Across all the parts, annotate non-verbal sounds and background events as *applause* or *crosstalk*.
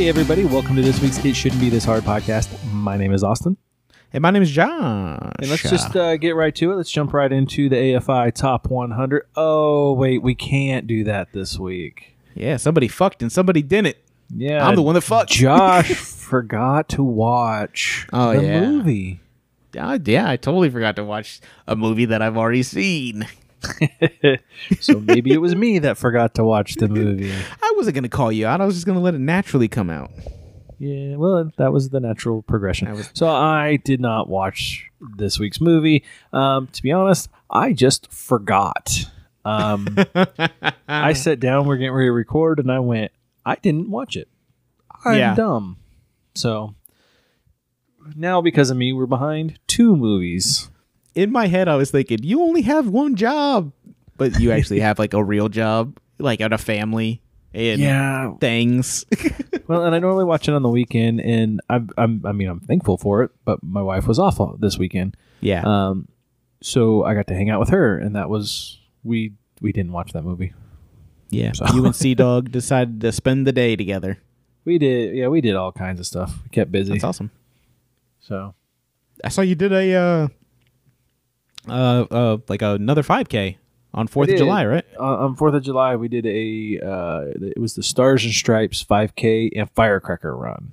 Hey, everybody, welcome to this week's It Shouldn't Be This Hard podcast. My name is Austin. Hey, my name is John. And let's just uh, get right to it. Let's jump right into the AFI Top 100. Oh, wait, we can't do that this week. yeah, somebody fucked and somebody didn't. Yeah. I'm the one that fucked. Josh *laughs* forgot to watch Oh, the yeah. movie. Uh, yeah, I totally forgot to watch a movie that I've already seen. *laughs* so maybe it was me that forgot to watch the movie. *laughs* I wasn't gonna call you out. I was just gonna let it naturally come out. Yeah, well, that was the natural progression. That was- so I did not watch this week's movie. Um, to be honest, I just forgot. Um, *laughs* I sat down, we're getting ready to record, and I went, I didn't watch it. I'm Yeah. dumb. So now, because of me, we're behind two movies. In my head, I was thinking, you only have one job, but you *laughs* actually have like a real job, like at a family and Yeah. things. *laughs* Well, and I normally watch it on the weekend, and I'm, I'm, I mean, I'm thankful for it. But my wife was off this weekend. yeah. Um, so I got to hang out with her, and that was we we didn't watch that movie. yeah. so- You and Sea *laughs* Dog decided to spend the day together. We did, yeah, we did all kinds of stuff. We kept busy. That's awesome. So I saw you did a uh uh uh like another 5k on 4th of July, right? uh, on Fourth of July, we did a uh, it was the Stars and Stripes 5K and Firecracker run.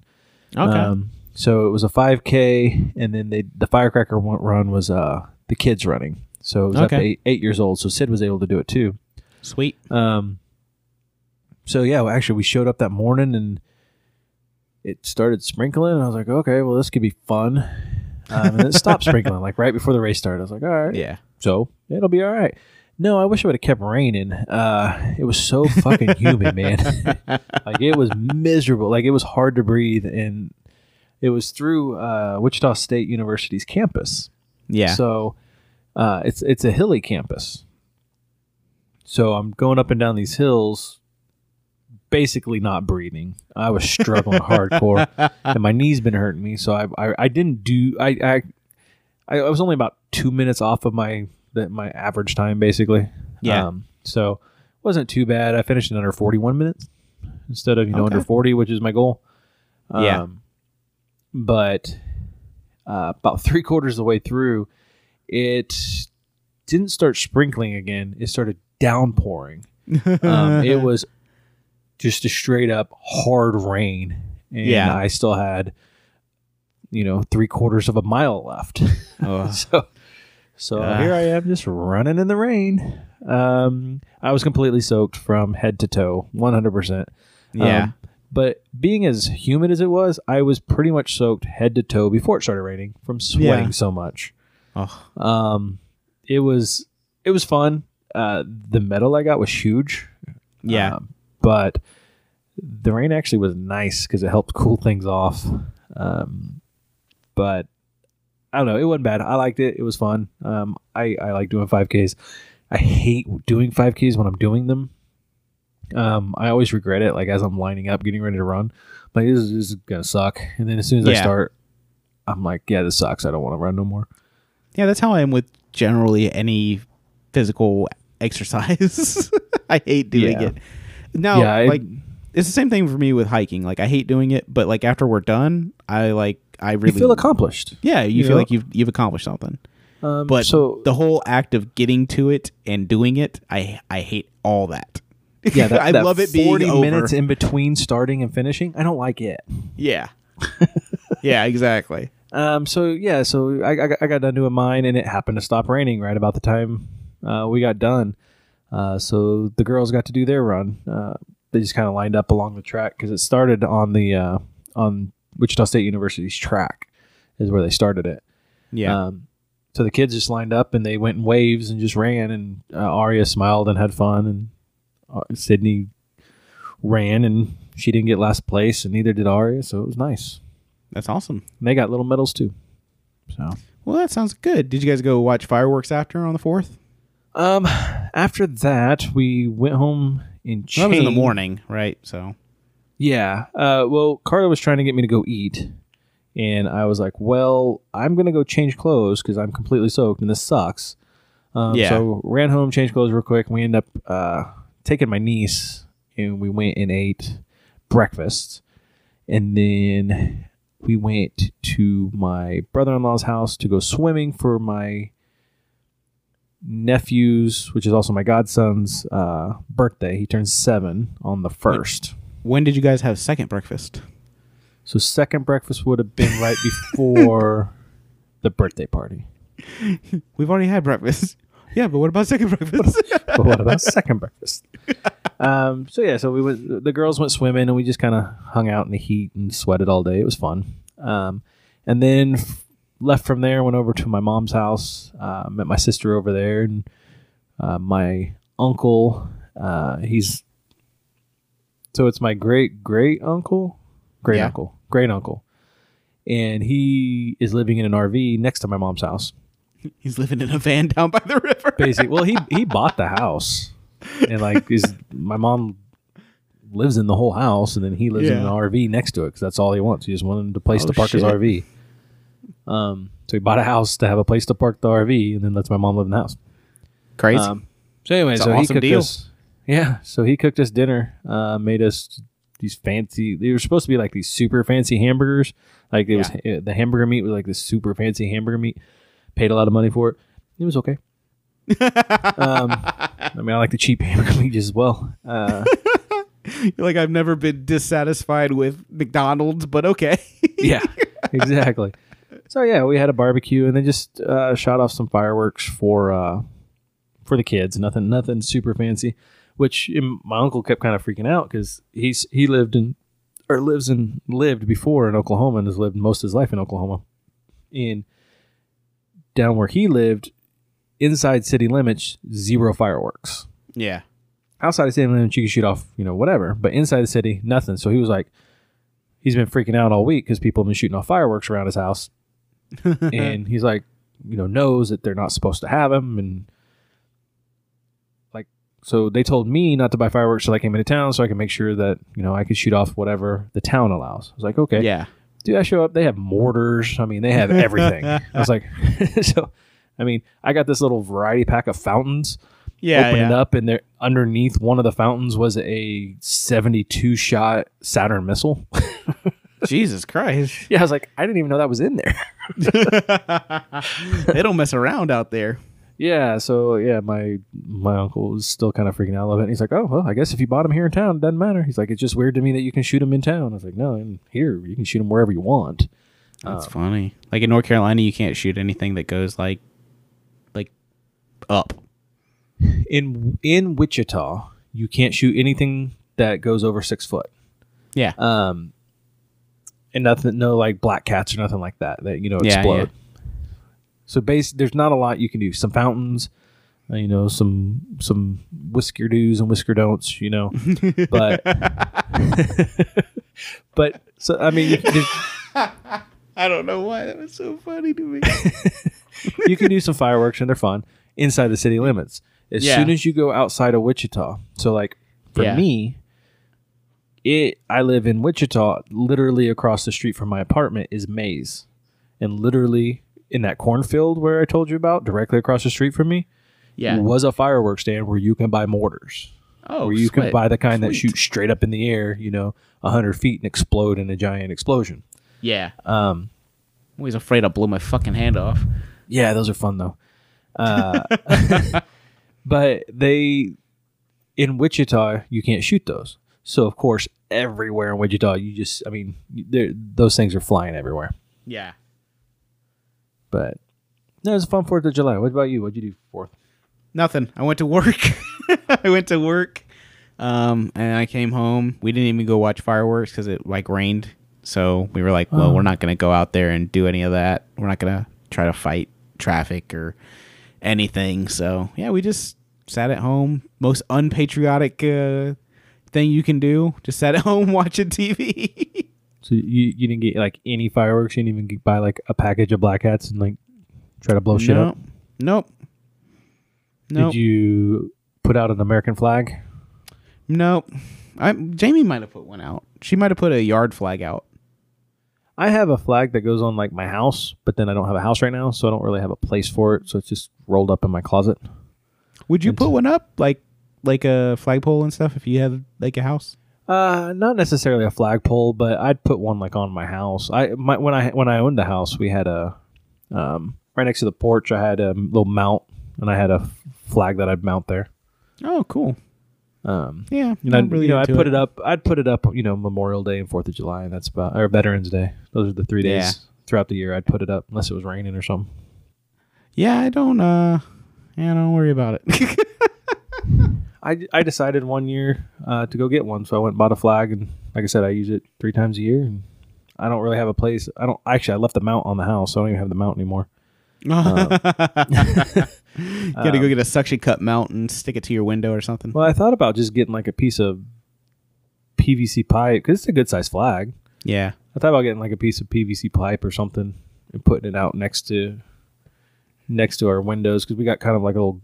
Okay. Um, so it was a 5K, and then they the Firecracker run was uh the kids running. So it was up to eight, eight years old. So Sid was able to do it too. Sweet. Um, so yeah, well, actually, we showed up that morning and it started sprinkling. And I was like, okay, well, this could be fun. Um, and it stopped sprinkling, like right before the race started. I was like, all right, Yeah. so it'll be all right. No, I wish it would have kept raining. Uh, it was so fucking humid, man. *laughs* like it was miserable. Like it was hard to breathe, and it was through uh, Wichita State University's campus. Yeah. So uh, it's it's a hilly campus. So I'm going up and down these hills, basically not breathing. I was struggling hardcore, *laughs* and my knees been hurting me. So I I, I didn't do I, I I was only about two minutes off of my the, my average time basically. Yeah. Um, so wasn't too bad. I finished in under 41 minutes instead of you know Okay. under 40, which is my goal. Yeah. Um, but uh, about three quarters of the way through, it didn't start sprinkling again. It started downpouring. *laughs* Um, it was just a straight up hard rain, and Yeah. I still had, you know, three quarters of a mile left. *laughs* Oh, so, so Ah. here I am, just running in the rain. Um, I was completely soaked from head to toe, one hundred percent. yeah. Um, but being as humid as it was, I was pretty much soaked head to toe before it started raining from sweating Yeah. so much. oh, Um, it was it was fun. Uh, the medal I got was huge. yeah. Um, but the rain actually was nice because it helped cool things off. Um, but I don't know. It wasn't bad. I liked it. It was fun. Um, I, I like doing 5Ks. I hate doing 5Ks when I'm doing them. Um, I always regret it. Like as I'm lining up, getting ready to run, like this is, this is gonna suck. And then as soon as I start, I'm like, yeah, this sucks. I don't want to run no more. yeah, that's how I am with generally any physical exercise. *laughs* I hate doing Yeah. it. No, Yeah, I- like it's the same thing for me with hiking. Like I hate doing it, but like after we're done, I like I You really feel accomplished. Yeah, you, you feel know? like you've you've accomplished something. Um, But so the whole act of getting to it and doing it, I I hate all that. yeah, that, *laughs* I that love it being 40 over. minutes in between starting and finishing. I don't like it. Yeah. *laughs* yeah, exactly. Um, so yeah, so I, I, got- I got done doing mine, and it happened to stop raining right about the time uh, we got done. Uh, so the girls got to do their run. Uh, they just kind of lined up along the track because it started on the uh, on Wichita State University's track is where they started it. Yeah. Um, so the kids just lined up and they went in waves and just ran. And uh, Aria smiled and had fun, and uh, Sydney ran and she didn't get last place, and neither did Aria. So it was nice. That's awesome. And they got little medals too. So Well, that sounds good. Did you guys go watch fireworks after on the 4th? Um, after that we went home in. Well, that was in the morning, right? So, Yeah. Uh, well, Carla was trying to get me to go eat, and I was like, "Well, I'm gonna go change clothes because I'm completely soaked and this sucks." Um, Yeah. So ran home, changed clothes real quick, and we end up uh, taking my niece and we went and ate breakfast. and then we went to my brother-in-law's house to go swimming for my nephew's, which is also my godson's uh, birthday. He turns seven on the first. When did you guys have second breakfast? So second breakfast would have been right before *laughs* the birthday party. We've already had breakfast. *laughs* Yeah, but what about second breakfast? *laughs* But what about second breakfast? Um, so yeah, so we went. The girls went swimming, and we just kind of hung out in the heat and sweated all day. It was fun. Um, and then f- left from there, went over to my mom's house. Uh, met my sister over there, and uh, my uncle. Uh, he's so it's my great great uncle, great Yeah. uncle, great uncle, and he is living in an RV next to my mom's house. *laughs* He's living in a van down by the river. Basically, well, he *laughs* he bought the house, and like is my mom lives in the whole house, and then he lives in an RV next to it because that's all he wants. He just wanted a place Oh, to park his. RV. Um, so he bought a house to have a place to park the RV, and then lets my mom live in the house. Crazy. Um, so anyway, It's so an he awesome cooked deal. us. Yeah, so he cooked us dinner. Uh, made us these fancy. They were supposed to be like these super fancy hamburgers. Like it was uh, the hamburger meat was like this super fancy hamburger meat. Paid a lot of money for it. It was okay. *laughs* um, I mean, I like the cheap hamburger meat as well. Uh, *laughs* like I've never been dissatisfied with McDonald's, but okay. yeah, *laughs* exactly. So yeah, we had a barbecue and then just uh, shot off some fireworks for uh, for the kids. Nothing, nothing super fancy. Which my uncle kept kind of freaking out because he's he lived in or lives and lived before in Oklahoma and has lived most of his life in Oklahoma. And down where he lived, inside city limits, zero fireworks. yeah. outside of city limits you can shoot off you know whatever but inside the city nothing so he was like he's been freaking out all week because people have been shooting off fireworks around his house *laughs* and he's like you know knows that they're not supposed to have them and like so they told me not to buy fireworks till I came into town so I can make sure that you know I could shoot off whatever the town allows I was like okay Yeah. dude, I show up. They have mortars. I mean, they have everything. *laughs* I was like, *laughs* so, I mean, I got this little variety pack of fountains. Yeah. open it yeah. up, and there underneath one of the fountains was a 72 shot Saturn missile. Jesus Christ. *laughs* yeah, I was like, I didn't even know that was in there. *laughs* they don't mess around out there. yeah, so yeah, my my uncle was still kind of freaking out a little bit. And he's like, oh, well, I guess if you bought them here in town, it doesn't matter. He's like, it's just weird to me that you can shoot them in town. I was like, no, in here you can shoot them wherever you want. That's Um, funny. Like in North Carolina, you can't shoot anything that goes like, like, up. in in Wichita, you can't shoot anything that goes over six foot. Yeah. Um, and nothing, no like black cats or nothing like that that you know Yeah, explode. So base, there's not a lot you can do. Some fountains, uh, you know, some some whisker do's and whisker don'ts, you know, *laughs* but *laughs* but so I mean, you can, do, *laughs* I don't know why that was so funny to me. you can do some fireworks and they're fun inside the city limits. As Yeah. soon as you go outside of Wichita, so like for Yeah. me, it I live in Wichita. Literally across the street from my apartment is Maize, and literally in that cornfield where I told you about, directly across the street from me, yeah. was a fireworks stand where you can buy mortars, Oh, where you can buy the kind that Sweet. shoot straight up in the air, you know, hundred feet and explode in a giant explosion. Yeah. Um, I'm always afraid I'll blow my fucking hand off. Yeah, those are fun though. *laughs* Uh, *laughs* but they in Wichita you can't shoot those. So of course, everywhere in Wichita, you just I mean, those things are flying everywhere. Yeah. But no, was a fun Fourth of July. What about you? What'd you do Fourth? Nothing. I went to work. *laughs* I went to work, um, and I came home. We didn't even go watch fireworks because it like rained. So we were like, well, Oh. we're not going to go out there and do any of that. We're not going to try to fight traffic or anything. So yeah, we just sat at home. Most unpatriotic uh, thing you can do. Just *laughs* at home watching TV. So you you didn't get like any fireworks. You didn't even get, buy like a package of black hats and like try to blow shit nope. up. Nope. Nope. Did you put out an American flag? Nope. I, Jamie might have put one out. She might have put a yard flag out. I have a flag that goes on like my house, but then I don't have a house right now, so I don't really have a place for it. So it's just rolled up in my closet. Would you And- put one up like like a flagpole and stuff if you had like a house? Uh, not necessarily a flagpole, but I'd put one like on my house. I my, when I when I owned the house, we had a um right next to the porch. I had a little mount, and I had a flag that I'd mount there. Oh, cool. Um, Yeah, know, not really you know, I'd into put it. up. I'd put it up. You know, Memorial Day and Fourth of July, and that's about or Veterans Day. Those are the three days Yeah. throughout the year. I'd put it up unless it was raining or something. Yeah, I don't. uh Yeah, don't worry about it. *laughs* I, I decided one year uh, to go get one, so I went and bought a flag, and like I said, I use it three times a year, and I don't really have a place. I don't actually. I left the mount on the house, so I don't even have the mount anymore. you *laughs* gotta go get a suction cup mount and stick it to your window or something. Well, I thought about just getting like a piece of PVC pipe because it's a good size flag. Yeah. I thought about getting like a piece of PVC pipe or something and putting it out next to next to our windows because we got kind of like a little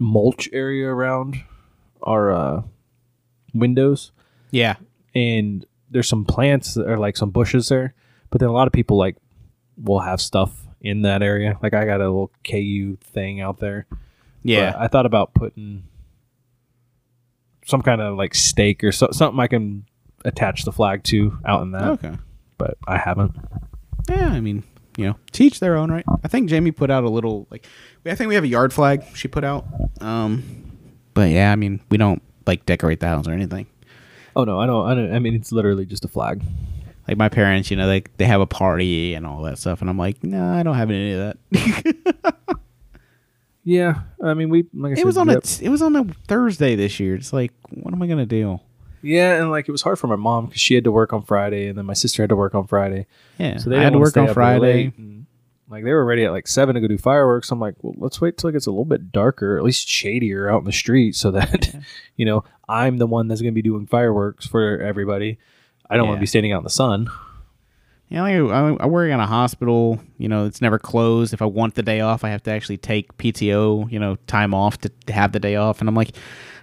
mulch area around our uh, windows. Yeah. and there's some plants that are like some bushes there, but then a lot of people like will have stuff in that area. Like I got a little KU thing out there. Yeah. But I thought about putting some kind of like stake or so, something I can attach the flag to out in that, okay. but I haven't. Yeah, I mean, you know, teach their own, right? I think Jamie put out a little like I think we have a yard flag she put out. Um but yeah, I mean, we don't like decorate the house or anything. Oh no, I don't. I don't. I mean, it's literally just a flag. Like my parents, you know, they they have a party and all that stuff and I'm like, "No, I don't have any of that." *laughs* Yeah, I mean, we like I said, it was on yep. a it was on a Thursday this year. It's like, what am I going to do? yeah, and like it was hard for my mom because she had to work on Friday, and then my sister had to work on Friday. Yeah. So they I had to work on Friday. Like they were ready at like seven to go do fireworks. I'm like, well, let's wait till it gets a little bit darker, at least shadier out in the street, so that *laughs* you know I'm the one that's going to be doing fireworks for everybody. I don't want to be standing out in the sun. Yeah, like I, I work in a hospital. You know, it's never closed. If I want the day off, I have to actually take PTO. You know, time off to, to have the day off. And I'm like,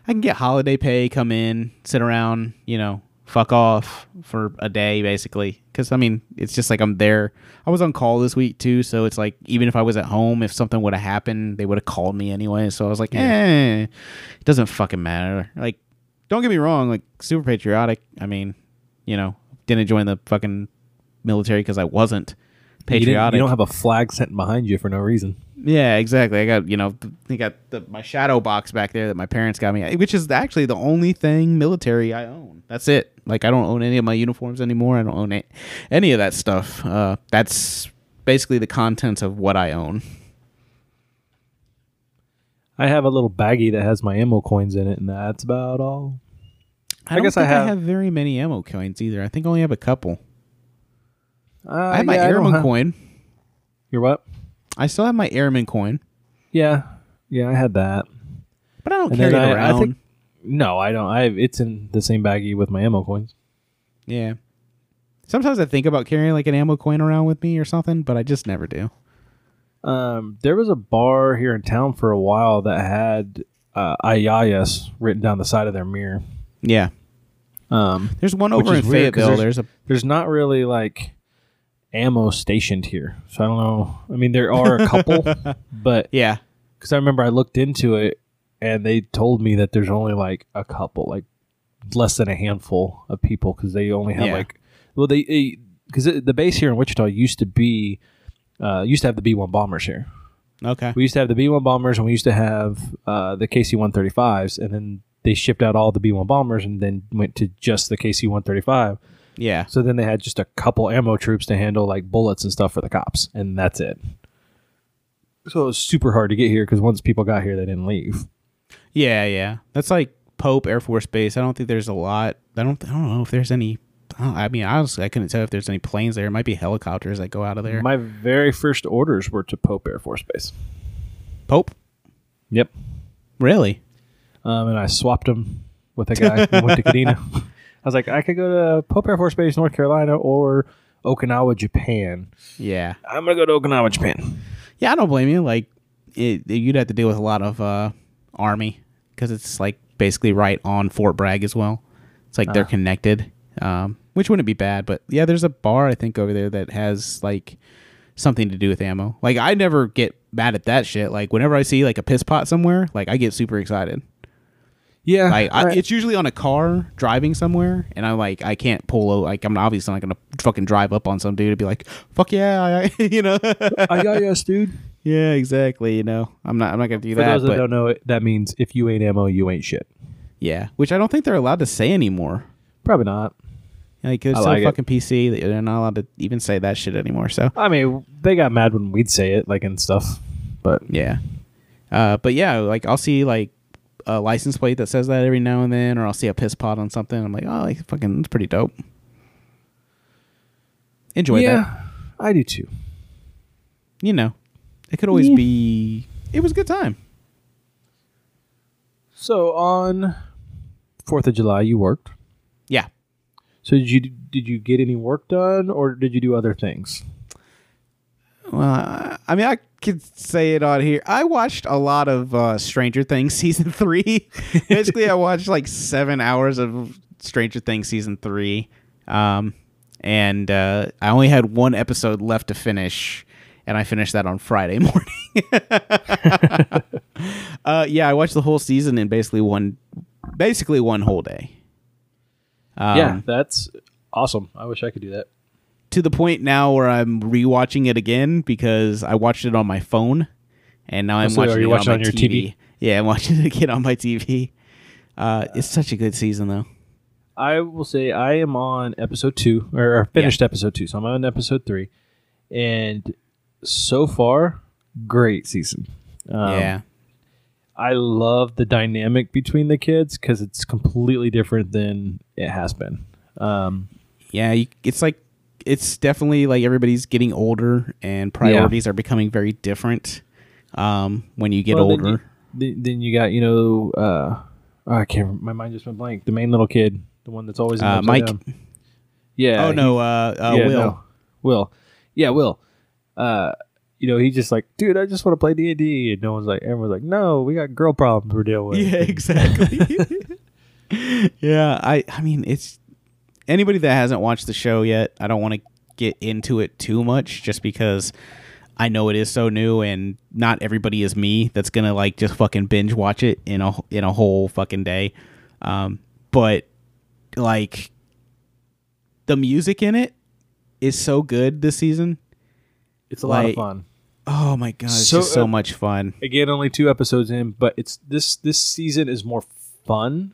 I can get holiday pay, come in, sit around. You know, fuck off for a day basically. Because I mean, it's just like I'm there. I was on call this week too, so it's like even if I was at home, if something would have happened, they would have called me anyway. So I was like, eh, it doesn't fucking matter. Like, don't get me wrong, like super patriotic. I mean, you know, didn't join the fucking military because I wasn't You, patriotic. you don't have a flag sitting behind you for no reason. Yeah, exactly. I got you know, I got the, my shadow box back there that my parents got me, which is actually the only thing military I own. That's it. Like I don't own any of my uniforms anymore. I don't own a- any of that stuff. Uh, that's basically the contents of what I own. I have a little baggie that has my ammo coins in it, and that's about all. I, I don't guess I think have- very many ammo coins either. I think I only have a couple. Uh, I have my yeah, I don't airman have- coin. You're what? I still have my airman coin, Yeah, yeah, I had that. but I don't And carry then it I- I around. think- No, I don't. I it's in the same baggie with my ammo coins. Yeah. Sometimes I think about carrying like an ammo coin around with me or something, but I just never do. Um, there was a bar here in town for a while that had uh, IYAAYAS written down the side of their mirror. Yeah. Um, There's one Which over in is weird, 'cause Fayetteville. there's- There's, a there's not really like ammo stationed here, so I don't know. I mean, there are a couple, *laughs* but yeah. because I remember I looked into it and they told me that there's only like a couple, like less than a handful of people because they only have Yeah. like well they because the base here in Wichita used to be uh, used to have the B one bombers here. Okay. We used to have the B one bombers and we used to have uh, the KC one thirty fives and then they shipped out all the B one bombers and then went to just the KC one thirty five. Yeah. So then they had just a couple ammo troops to handle like bullets and stuff for the cops, and that's it. So it was super hard to get here because once people got here, they didn't leave. Yeah, yeah. That's like Pope Air Force Base. I don't think there's a lot. I don't. I don't know if there's any. I, I mean, honestly, I couldn't tell if there's any planes there. It might be helicopters that go out of there. My very first orders were to Pope Air Force Base. Pope. Yep, Really? um, and I swapped them with a guy who went to Kadena. *laughs* I was like, I could go to Pope Air Force Base, North Carolina, or Okinawa, Japan. Yeah. I'm gonna go to Okinawa, Japan. Yeah, I don't blame you. Like, it, you'd have to deal with a lot of uh, army because it's like basically right on Fort Bragg as well. It's like they're Ah. connected, um, which wouldn't be bad. But yeah, there's a bar I think over there that has like something to do with ammo. Like, I never get mad at that shit. Like, whenever I see like a piss pot somewhere, like I get super excited. Yeah, Like I, I- it's usually on a car driving somewhere, and I'm like, I can't pull. o- Like I'm obviously not gonna fucking drive up on some dude and be like, "Fuck yeah," I, *laughs* you know. I got yes, *laughs* dude. yeah, exactly. You know, I'm not. I'm not gonna do For that. those that don't know, it, that means if you ain't ammo, you ain't shit. yeah, which I don't think they're allowed to say anymore. Probably not. Like it's I so like it. fucking PC that they're not allowed to even say that shit anymore. So I mean, they got mad when we'd say it, like and stuff. But yeah, uh, but yeah, like I'll see like a license plate that says that every now and then, or I'll see a piss pot on something. I'm like, oh, like fucking, it's pretty dope. Enjoy that. yeah, I do too. You know, it could always Yeah. be. It was a good time. So on Fourth of July, you worked. Yeah. So did you did you get any work done, or did you do other things? Well, I mean, I could say it on here. I watched a lot of uh, Stranger Things *laughs* season three. Basically, I watched like seven hours of Stranger Things season three, um, and uh, I only had one episode left to finish, and I finished that on Friday *laughs* morning. *laughs* uh, yeah, I watched the whole season in basically one, basically one whole day. Um, yeah, that's awesome. I wish I could do that. To the point now where I'm rewatching it again because I watched it on my phone, and now I'm so watching it watching on, my on your TV. Yeah, I'm watching it again on my TV. Uh, it's such a good season though. I will say I am on episode two, or finished episode two, so I'm on episode three, and so far, great season. Um, yeah, I love the dynamic between the kids because it's completely different than it has been. Um, yeah. You, it's like it's definitely like everybody's getting older and priorities are becoming very different. Um, when you get well, then older, you- Then, then you got you know uh, I can't. rem- My mind just went blank. The main little kid, the one that's always in Uh, Mike? Down. Yeah. oh no, uh, uh, yeah, Will. no. Will. Yeah, Will. Uh, you know, he's just like, dude, I just want to play D and D, and no one's like, everyone's like, no, we got girl problems we're dealing with. Yeah, *laughs* exactly. *laughs* *laughs* yeah, I I mean it's anybody that hasn't watched the show yet, I don't want to get into it too much just because I know it is so new and not everybody is me that's going to like just fucking binge watch it in a in a whole fucking day. Um but like the music in it is so good this season. It's a lot of fun. Oh my god, it's So, just so uh, much fun. Again, only two episodes in, but it's this this season is more fun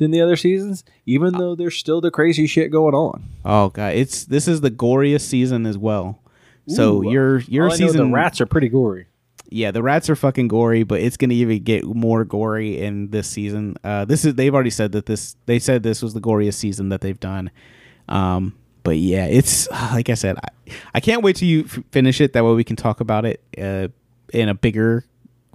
than the other seasons, even though there's still the crazy shit going on. Oh god, it's this is the goriest season as well. So Ooh, your your All season, the rats are pretty gory. yeah, the rats are fucking gory, but it's gonna even get more gory in this season. Uh, this is they've already said that this they said this was the goriest season that they've done. Um, but yeah, it's *sighs* like I said, I, I can't wait till you f- finish it. That way we can talk about it uh, in a bigger,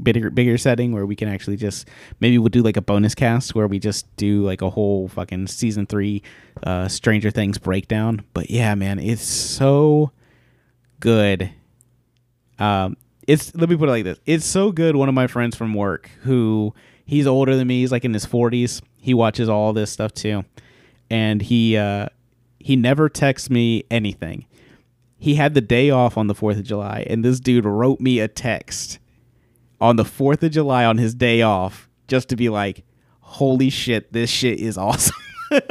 bigger, bigger setting where we can actually just maybe we'll do like a bonus cast where we just do like a whole fucking season three, uh, Stranger Things breakdown. But yeah, man, it's so good. Um, it's let me put it like this: it's so good. One of my friends from work, who he's older than me, he's like in his forties. He watches all this stuff too, and he uh, he never texts me anything. He had the day off on the Fourth of July, and this dude wrote me a text on the Fourth of July on his day off, just to be like, "Holy shit, this shit is awesome." *laughs* and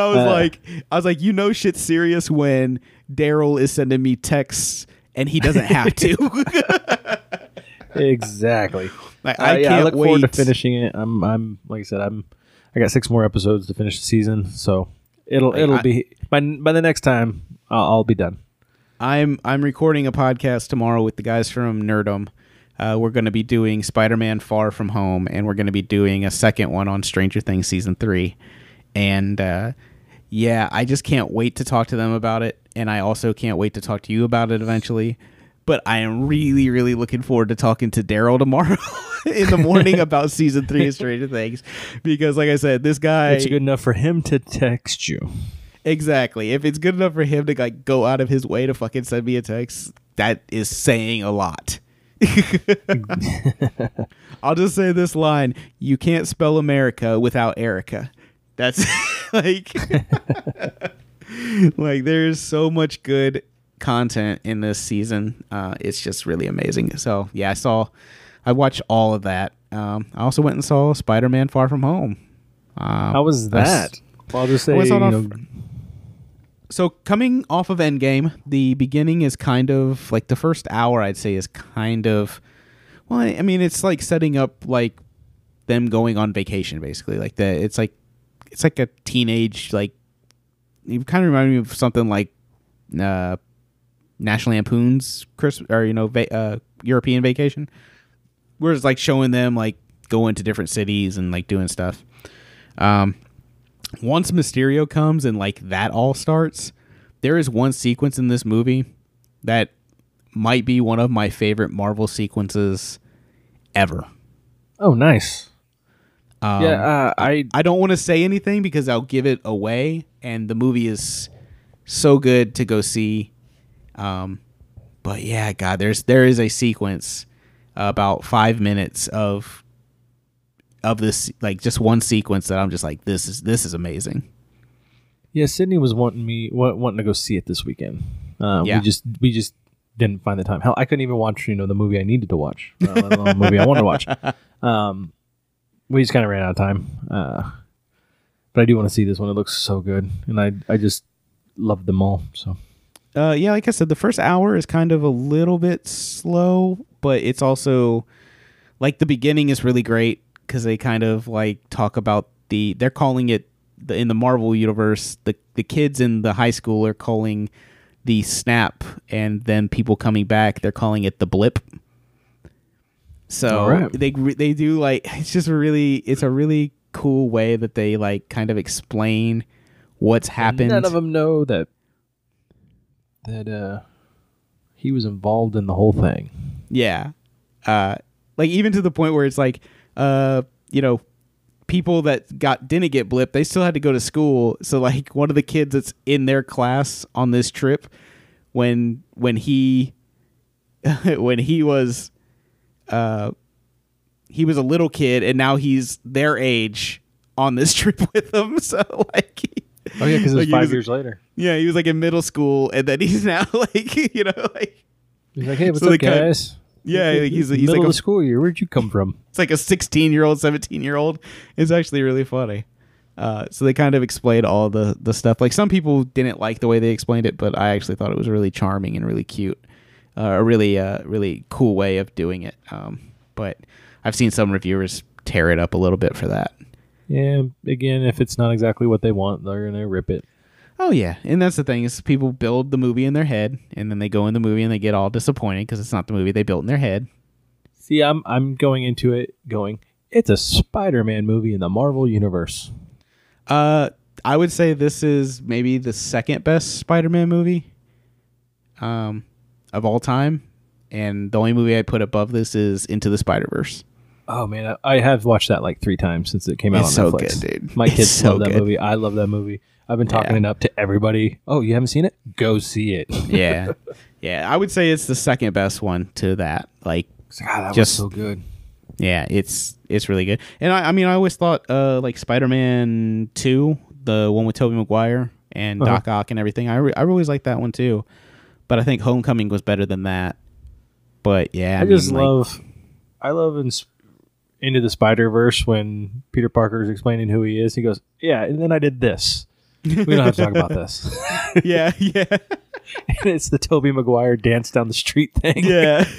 I was Uh. like, I was like, you know, shit's serious when Daryl is sending me texts and he doesn't have to. *laughs* Exactly. like, Uh, I yeah, can't I look wait forward to finishing it. I'm, I'm, like I said, I'm, I got six more episodes to finish the season, so it'll, Like, it'll I- be by by the next time I'll, I'll be done. I'm I'm recording a podcast tomorrow with the guys from Nerdum. Uh, we're going to be doing Spider-Man: Far From Home, and we're going to be doing a second one on Stranger Things season three. And uh, yeah, I just can't wait to talk to them about it, and I also can't wait to talk to you about it eventually. But I am really, really looking forward to talking to Daryl tomorrow *laughs* in the morning *laughs* about season three of Stranger Things, because like I said, this guy It's good enough for him to text you. Exactly. If it's good enough for him to like go out of his way to fucking send me a text, that is saying a lot. *laughs* I'll just say this line: You can't spell America without Erica. That's *laughs* like, *laughs* like there's so much good content in this season. Uh, it's just really amazing. So yeah, I saw, I watched all of that. um, I also went and saw Spider Man Far From Home. Um, How was I that? Well, I'll just say, I you saw it on know, so coming off of Endgame, the beginning is kind of like the first hour. I'd say is kind of well. I mean, it's like setting up like them going on vacation, basically. Like the it's like it's like a teenage like. You kind of remind me of something like uh, National Lampoon's Christmas or you know va- uh, European Vacation, where it's like showing them like going to different cities and like doing stuff. Um, once Mysterio comes and like that all starts, there is one sequence in this movie that might be one of my favorite Marvel sequences ever. oh, nice. Um, yeah, uh, I I don't want to say anything because I'll give it away, and the movie is so good to go see. Um, but yeah, God, there's there is a sequence about five minutes of of this like just one sequence that I'm just like this is this is amazing. yeah. Sydney was wanting me wanting to go see it this weekend. Uh, Yeah. We just we just didn't find the time. Hell, I couldn't even watch you know the movie I needed to watch, uh, the movie I wanted to watch. *laughs* Um, we just kind of ran out of time. Uh, but I do want to see this one. It looks so good, and I I just love them all. So Uh, yeah, like I said, the first hour is kind of a little bit slow, but it's also like the beginning is really great because they kind of like talk about the they're calling it the in the Marvel universe the the kids in the high school are calling the snap, and then people coming back they're calling it the blip. So right. they they do like *laughs* it's just a really it's a really cool way that they like kind of explain what's happened. None of them know that that uh he was involved in the whole thing. Yeah. Uh like even to the point where it's like uh you know people that got didn't get blipped, they still had to go to school. So like one of the kids that's in their class on this trip when when he *laughs* when he was uh he was a little kid and now he's their age on this *laughs* trip with them. *laughs* So like he- Oh yeah, because it was he five was- years later. Yeah, he was like in middle school and then he's now like you know like He's like, hey, what's So up, guys? Yeah, Like, he's he's middle like of a the school year. Where'd you come from? it's like a 16 year old 17 year old it's actually really funny uh, so they kind of explained all the the stuff like some people didn't like the way they explained it but i actually thought it was really charming and really cute uh, a really uh, really cool way of doing it um, but i've seen some reviewers tear it up a little bit for that Yeah, again, if it's not exactly what they want, they're gonna rip it. Oh yeah and that's the thing is people build the movie in their head and then they go in the movie and they get all disappointed because it's not the movie they built in their head See, I'm I'm going into it going. It's a Spider-Man movie in the Marvel universe. Uh, I would say this is maybe the second best Spider-Man movie, um, of all time, and the only movie I put above this is Into the Spider-Verse. Oh man, I, I have watched that like three times since it came out It's on so Netflix. good, dude. My kids so love that good. movie. I love that movie. I've been talking Yeah. it up to everybody. Oh, you haven't seen it? Go see it. *laughs* Yeah, yeah. I would say it's the second best one to that. Like, God, that Just- was so good. yeah, it's it's really good. And I, I mean, I always thought, uh, like Spider-Man Two, the one with Tobey Maguire and Uh-huh. Doc Ock and everything. I re- I always liked that one too, but I think Homecoming was better than that. But yeah, I, mean, just like- love. I love in, into the Spider Verse when Peter Parker is explaining who he is. He goes, "Yeah," and then I did this. We don't have to talk about this. *laughs* *laughs* yeah, yeah, and it's the Tobey Maguire dance down the street thing. yeah. *laughs*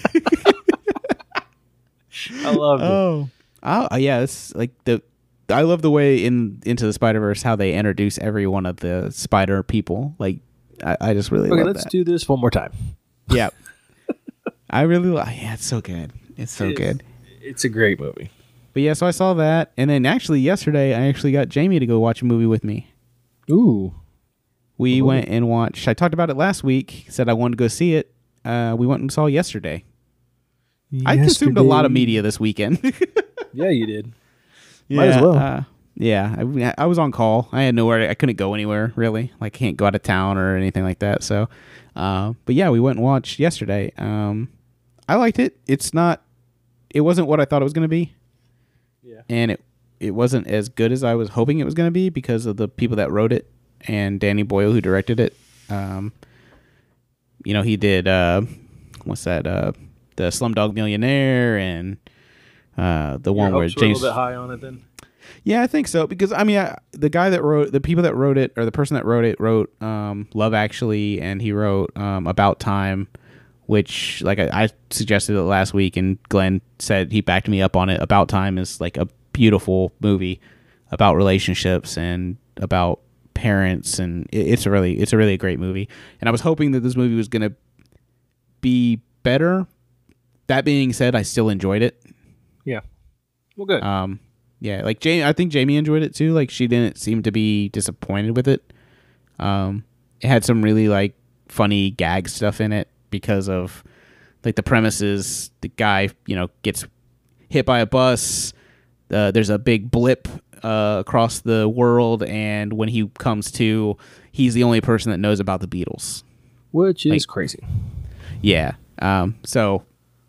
I love it. oh, oh, yeah. It's like the. I love the way in Into the Spider Verse how they introduce every one of the Spider people. Like, I, I just really Okay, let's that. do this one more time. yeah, I really like. Yeah, it's so good. It's so It is. It's a great movie. But yeah, so I saw that, and then actually yesterday I actually got Jamie to go watch a movie with me. Ooh, We movie? went and watched. I talked about it last week. Said I wanted to go see it. Uh, we went and saw yesterday. I consumed a lot of media this weekend. *laughs* Yeah, you did. yeah, Might as well. Uh, yeah, I, I was on call. I had nowhere. I couldn't go anywhere really. Like can't go out of town or anything like that. So, uh, but yeah, we went and watched yesterday. Um, I liked it. It's not. It wasn't what I thought it was going to be. Yeah. and it it wasn't as good as I was hoping it was going to be because of the people that wrote it and Danny Boyle who directed it. Um, you know, he did uh, what's that? Uh, the Slumdog Millionaire and Uh, the Your one where James. a little bit high on it then. Yeah, I think so because I mean, I, the guy that wrote the people that wrote it or the person that wrote it wrote um, Love Actually, and he wrote um, About Time, which like I, I suggested it last week, and Glenn said he backed me up on it. About Time is like a beautiful movie about relationships and about parents, and it, it's a really it's a really great movie. And I was hoping that this movie was gonna be better. That being said, I still enjoyed it. Yeah. Well, good. Um, yeah, like Jamie, I think Jamie enjoyed it too. Like she didn't seem to be disappointed with it. Um, it had some really like funny gag stuff in it because of like the premises. The guy, you know, gets hit by a bus. Uh, there's a big blip uh, across the world, and when he comes to, he's the only person that knows about the Beatles. Which is like- crazy. Yeah. Um. So,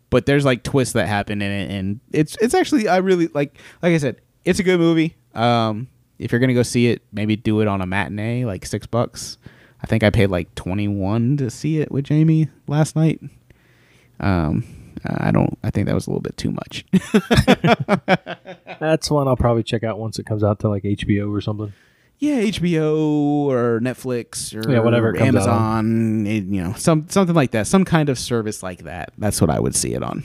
but there's like twists that happen in it, and it's it's actually I really like. Like I said, it's a good movie. Um. If you're gonna go see it, maybe do it on a matinee, like six bucks. I think I paid like twenty one to see it with Jamie last night. Um. I don't. I think that was a little bit too much. *laughs* That's one I'll probably check out once it comes out to like HBO or something. yeah, HBO or Netflix or Yeah, whatever it comes out Amazon, it- you know, some something like that, some kind of service like that. That's what I would see it on.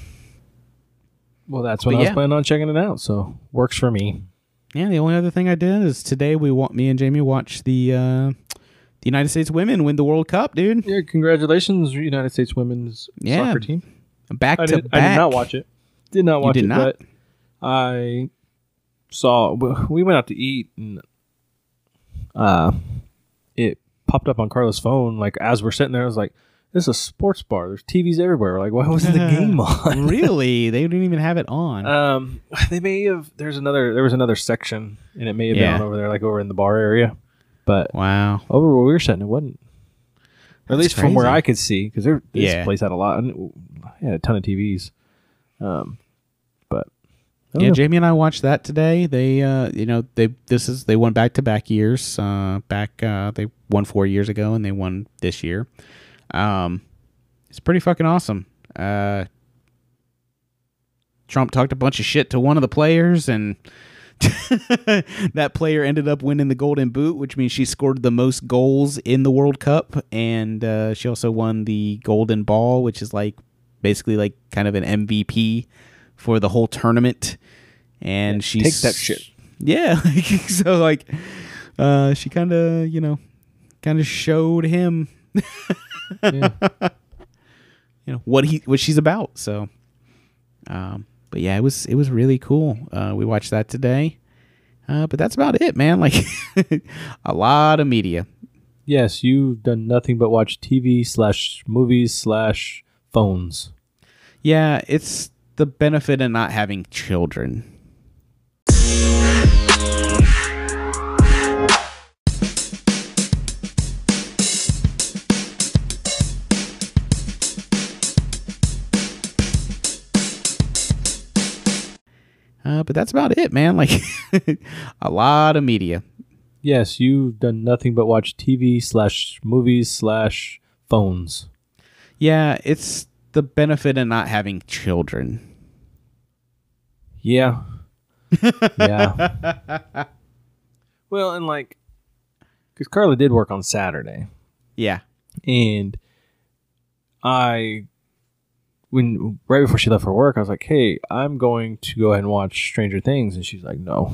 Well, that's what But I was yeah. planning on checking it out. So works for me. Yeah, the only other thing I did is today we want me and Jamie watch the uh, the United States women win the World Cup, dude. Yeah, congratulations, United States women's Yeah. soccer team. Back I to did, back. I did not watch it. Did not watch did it, not? but I saw. We went out to eat, and uh, it popped up on Carla's phone. Like as we're sitting there, I was like, "This is a sports bar. There's TVs everywhere. Like, why wasn't the *laughs* game on?" *laughs* really? They didn't even have it on. Um, they may have. There's another. There was another section, and it may have Yeah. been over there, like over in the bar area. But wow. over where we were sitting, it wasn't. Or at least from where. I could see, because there this Yeah. place had a lot. had a ton of TVs. Um, but Yeah, know. Jamie and I watched that today. They, uh, you know, they this is they won back to back years. Uh, back uh, they won four years ago, and they won this year. Um, it's pretty fucking awesome. Uh, Trump talked a bunch of shit to one of the players, and *laughs* that player ended up winning the Golden Boot, which means she scored the most goals in the World Cup, and uh, she also won the Golden Ball, which is like basically like kind of an MVP for the whole tournament. And Yeah, she's take that shit. Yeah, *laughs* like, so like, uh, she kind of you know, kind of showed him Yeah. *laughs* you know what he what she's about. So, um, but yeah, it was it was really cool. Uh, we watched that today. Uh, but that's about it, man. *laughs* Like a lot of media. Yes, you've done nothing but watch TV slash movies slash phones. Yeah, it's the benefit of not having children. But that's about it, man. *laughs* Like a lot of media. Yes, you've done nothing but watch TV slash movies slash phones. Yeah, it's the benefit of not having children. Yeah. *laughs* yeah. Well, and like, because Carla did work on Saturday, Yeah. and I, when right before she left for work, I was like, "Hey, I'm going to go ahead and watch Stranger Things," and she's like, "No."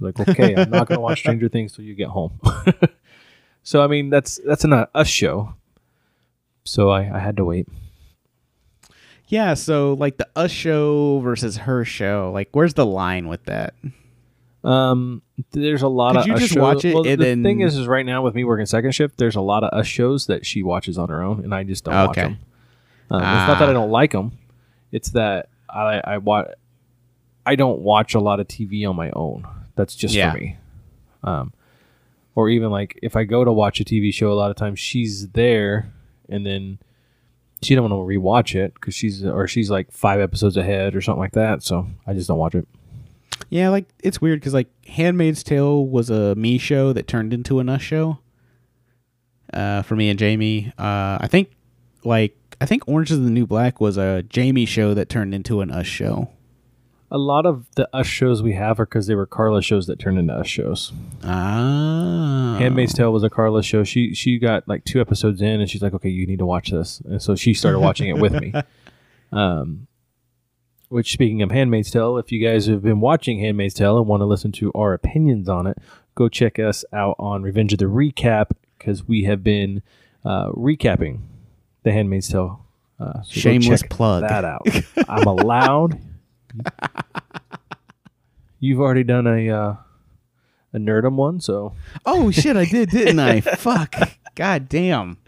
I was like, okay, I'm not going to watch *laughs* Stranger Things till you get home. *laughs* so I mean, that's that's an uh, us show. So I, I had to wait. Yeah, so like the us show versus her show, like where's the line with that? Um, there's a lot Could of you us just shows- watch it Well, the then- thing is, is right now with me working second shift, there's a lot of us shows that she watches on her own, and I just don't watch them. Um, It's not that Ah. I don't like them; it's that I I watch. I don't watch a lot of TV on my own. That's just Yeah. for me. Um, or even like if I go to watch a TV show, a lot of times she's there, and then she don't want to rewatch it because she's or she's like five episodes ahead or something like that. So I just don't watch it. Yeah, like it's weird because like Handmaid's Tale was a me show that turned into an us show. Uh, for me and Jamie, uh, I think like I think Orange is the New Black was a Jamie show that turned into an us show. A lot of the us shows we have are because they were Carla shows that turned into us shows. Ah. Handmaid's Tale was a Carla show. She she got like two episodes in, and she's like, "Okay, you need to watch this," and so she started watching it with me. *laughs* Um, which speaking of Handmaid's Tale, if you guys have been watching Handmaid's Tale and want to listen to our opinions on it, go check us out on Revenge of the Recap because we have been uh, recapping the Handmaid's Tale. Uh, so Shameless plug. that out. I'm allowed. You've already done a uh, a nerdum one, so Oh shit, I did, didn't I? *laughs* Fuck. God damn.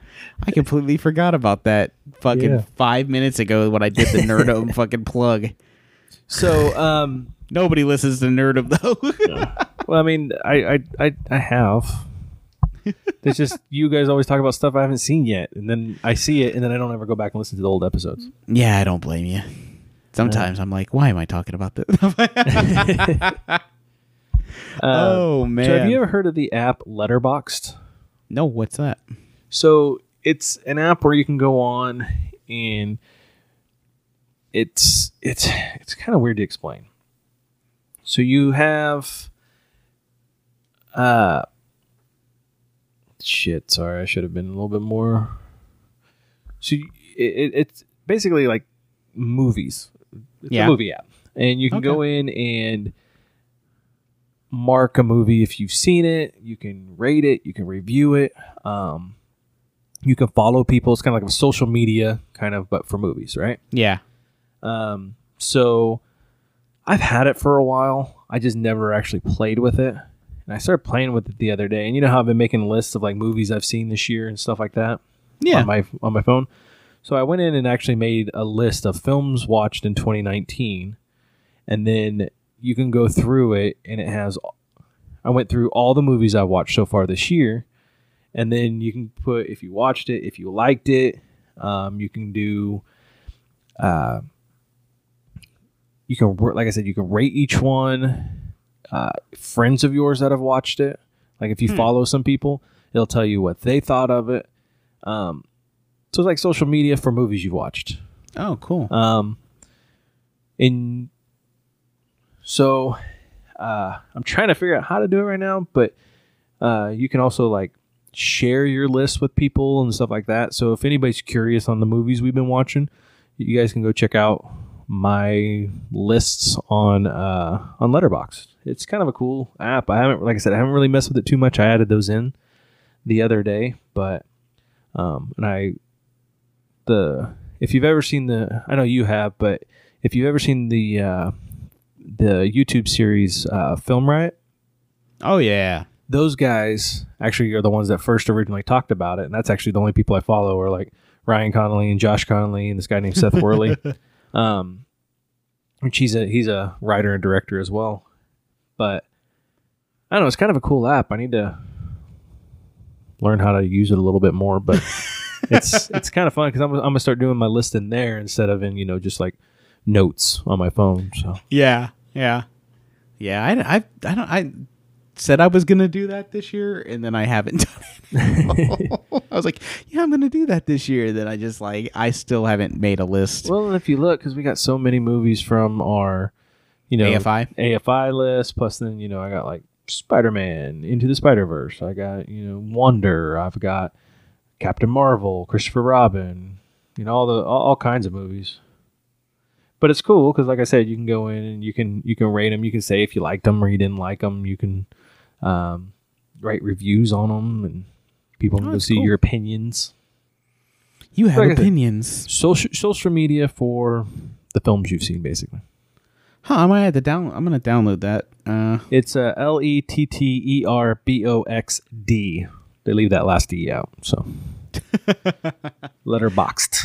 I completely forgot about that fucking Yeah. five minutes ago when I did the Nerdum *laughs* fucking plug. so um, Nobody listens to Nerdum though. Well, I mean, I I I, I have. It's just you guys always talk about stuff I haven't seen yet, and then I see it, and then I don't ever go back and listen to the old episodes. yeah, I don't blame you. Sometimes I'm like, why am I talking about this? *laughs* *laughs* oh man. So, have you ever heard of the app Letterboxd? no, what's that? So, it's an app where you can go on, and it's it's it's kind of weird to explain. So you have, uh, shit. Sorry, I should have been a little bit more. So you, it, it's basically like movies. It's Yeah. a movie app, and you can go in and mark a movie if you've seen it. You can rate it. You can review it. Um, you can follow people. It's kind of like a social media kind of, but for movies, right? Yeah. Um, so I've had it for a while. I just never actually played with it. And I started playing with it the other day. And you know how I've been making lists of like movies I've seen this year and stuff like that Yeah. on my on my phone. So I went in and actually made a list of films watched in 2019, and then you can go through it, and it has. I went through all the movies I watched so far this year, and then you can put if you watched it, if you liked it. Um, you can do. Uh, you can like I said, you can rate each one. Uh, friends of yours that have watched it, like if you follow some people, it'll tell you what they thought of it. Um, so it's like social media for movies you've watched. oh, cool. Um, in so uh, I'm trying to figure out how to do it right now, but uh, you can also like share your list with people and stuff like that. So if anybody's curious on the movies we've been watching, you guys can go check out my lists on uh, on Letterbox. It's kind of a cool app. I haven't, like I said, I haven't really messed with it too much. I added those in the other day, but um, and I the if you've ever seen the I know you have, but if you've ever seen the uh, the YouTube series uh, Film Riot, oh yeah. those guys actually are the ones that first originally talked about it, and that's actually the only people I follow are like Ryan Connolly and Josh Connolly and this guy named Seth Worley. *laughs* um, which he's a he's a writer and director as well. But I don't know, it's kind of a cool app. I need to learn how to use it a little bit more, but *laughs* it's it's kind of fun because I'm, I'm gonna start doing my list in there instead of in you know just like notes on my phone. So Yeah, yeah, yeah. I, I, I don't. I said I was gonna do that this year, and then I haven't *laughs* done it. *laughs* I was like, yeah, I'm gonna do that this year. Then I just like, I still haven't made a list. Well, and if you look, because we got so many movies from our, you know, AFI? AFI list. Plus, then you know, I got like Spider Man, Into the Spider Verse. I got you know Wonder. I've got Captain Marvel, Christopher Robin. You know all the all, all kinds of movies. But it's cool because, like I said, you can go in and you can you can rate them. You can say if you liked them or you didn't like them. You can um, write reviews on them, and people can go that's see cool. your opinions. you have like opinions, Social social media for the films you've seen, basically. huh? I might have to down. I'm gonna download that. Uh, It's uh, L E T T E R B O X D. They leave that last D out. So *laughs* letterboxed.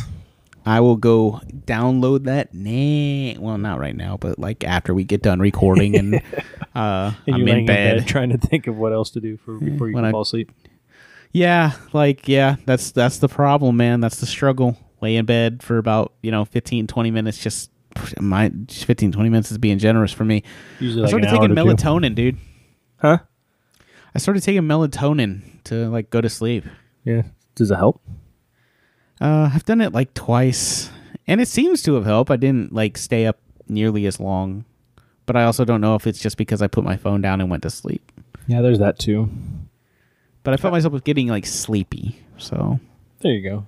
I will go download that. Nah, well, not right now, but like after we get done recording and *laughs* uh, And I'm you're in bed. *laughs* trying to think of what else to do for before you I- fall asleep. Yeah, like yeah, that's that's the problem, man. That's the struggle. Lay in bed for about, you know, 15 20 minutes just *sighs* my 15 20 minutes is being generous for me. Usually I started hour taking to two. melatonin, dude. Huh? I started taking melatonin to like go to sleep. Yeah. Does it help? Uh I've done it like twice and it seems to have helped. I didn't like stay up nearly as long but I also don't know if it's just because I put my phone down and went to sleep. Yeah, there's that too. But I felt myself getting like sleepy, so There you go. and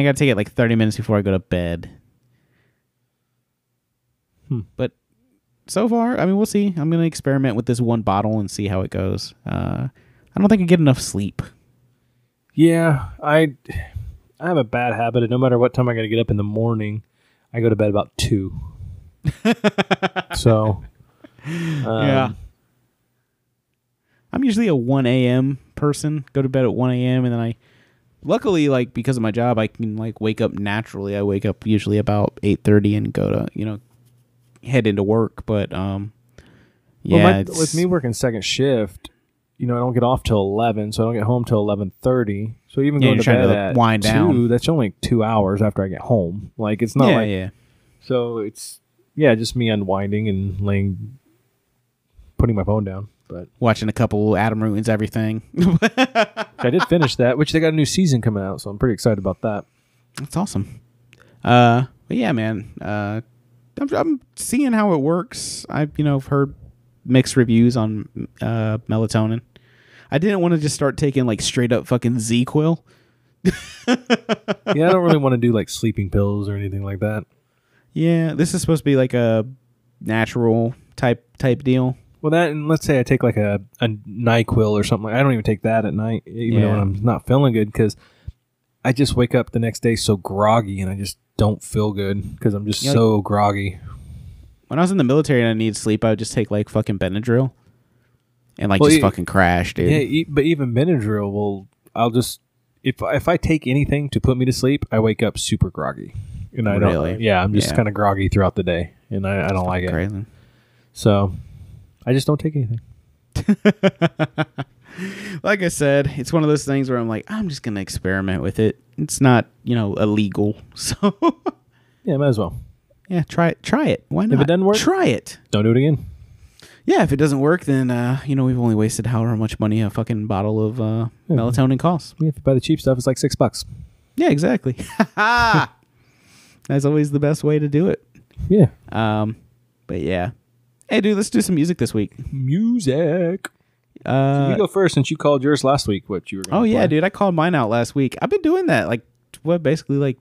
I got to take it like 30 minutes before I go to bed. Hmm. But so far, I mean, we'll see. I'm gonna experiment with this one bottle and see how it goes. Uh, I don't think I get enough sleep. Yeah, I I have a bad habit of no matter what time I got to get up in the morning, I go to bed about two. *laughs* so, um, I'm usually a 1 a.m. person. Go to bed at 1 a.m. and then I, luckily, like because of my job, I can like wake up naturally. I wake up usually about 8:30 and go to you know head into work. But um, yeah, well, my, with me working second shift, you know, I don't get off till eleven, so I don't get home till eleven thirty. So even Yeah, going to bed to at wind two, down. that's only two hours after I get home. Like it's not yeah, like yeah. so. It's yeah, just me unwinding and laying, putting my phone down. But Watching a couple Adam ruins everything. *laughs* I did finish that, which they got a new season coming out, so I'm pretty excited about that. That's awesome. Uh, but yeah, man. Uh, I'm, I'm seeing how it works. I've you know heard mixed reviews on uh melatonin. I didn't want to just start taking like straight up fucking ZzzQuil. *laughs* yeah, I don't really want to do like sleeping pills or anything like that. Yeah, this is supposed to be like a natural type type deal. Well, that and let's say I take like a, a Nyquil or something. I don't even take that at night, even Yeah. when I'm not feeling good, because I just wake up the next day so groggy and I just don't feel good because I'm just Yeah, like- so groggy. When I was in the military and I needed sleep, I would just take like fucking Benadryl and like Well, just fucking crash, dude. Yeah, e- but even Benadryl will. I'll just if if I take anything to put me to sleep, I wake up super groggy, and I Really? don't. Yeah, I'm just Yeah. kind of groggy throughout the day, and I, I don't like it. So I just don't take anything. *laughs* like I said, it's one of those things where I'm like, I'm just gonna experiment with it. It's not, you know, illegal. *laughs* So Yeah, might as well. yeah, try it. Try it. Why not? If it doesn't work- try it. Don't do it again. Yeah, if it doesn't work, then uh, you know we've only wasted however much money a fucking bottle of uh, melatonin costs. Yeah, if you buy the cheap stuff, it's like six bucks. Yeah, exactly. *laughs* That's always the best way to do it. Yeah. Um, but yeah, hey, dude, let's do some music this week. Music. Uh, you go first since you called yours last week. What you were? Oh yeah, dude, I called mine out last week. I've been doing that like what basically like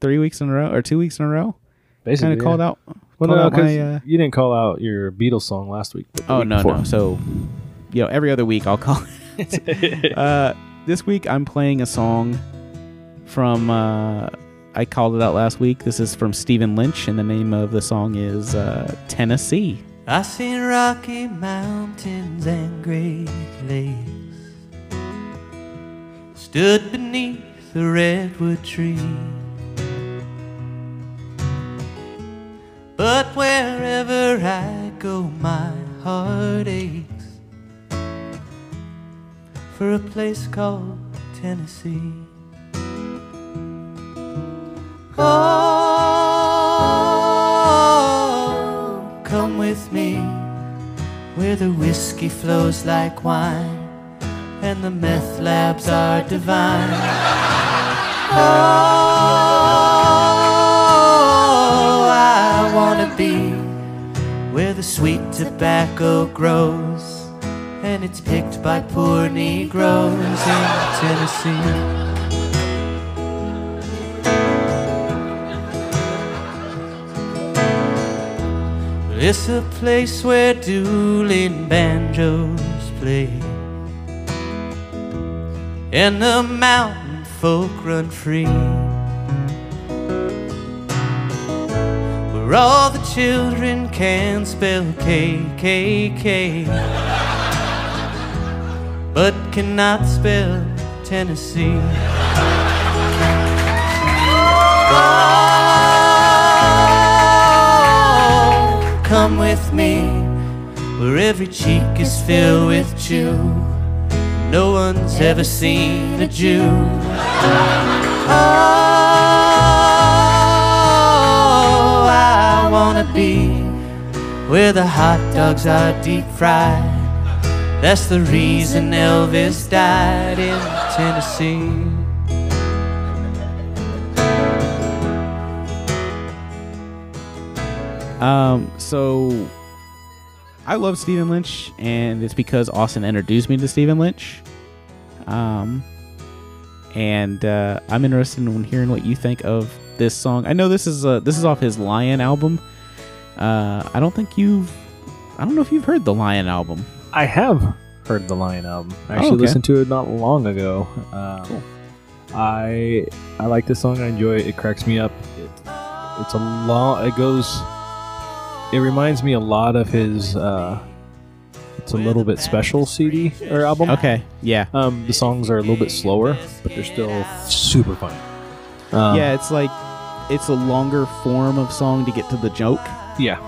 three weeks in a row or two weeks in a row. Basically, Kind of called out. Well, called no, out my, uh, you didn't call out your Beatles song last week. Oh week no before. no. So you know every other week I'll call. *laughs* *laughs* uh, this week I'm playing a song from. I called it out last week. This is from Stephen Lynch, and the name of the song is uh, Tennessee. I've seen Rocky Mountains and Great Lakes. Stood beneath the redwood tree. But wherever I go, my heart aches for a place called Tennessee. Oh, come with me where the whiskey flows like wine and the meth labs are divine. Oh, I wanna be where the sweet tobacco grows and it's picked by poor Negroes in Tennessee. It's a place where dueling banjos play. And the mountain folk run free. Where all the children can spell KKK. But cannot spell Tennessee. Come with me where every cheek is filled with chew. No one's ever seen a Jew. Oh, I wanna be where the hot dogs are deep fried. That's the reason Elvis died in Tennessee. Um, so I love Stephen Lynch, and it's because Austin introduced me to Stephen Lynch. Um, and uh, I'm interested in hearing what you think of this song. I know this is uh, this is off his Lion album. Uh, I don't think you've. I don't know if you've heard the Lion album. I have heard the Lion album. I actually Oh, okay. listened to it not long ago. Um, Cool. I I like this song. I enjoy it. It cracks me up. It, it's a long. It goes. It reminds me a lot of his. Uh, it's a little bit special CD or album. Okay, yeah, Um, the songs are a little bit slower, but they're still super fun. Um, yeah. It's like it's a longer form of song to get to the joke, yeah,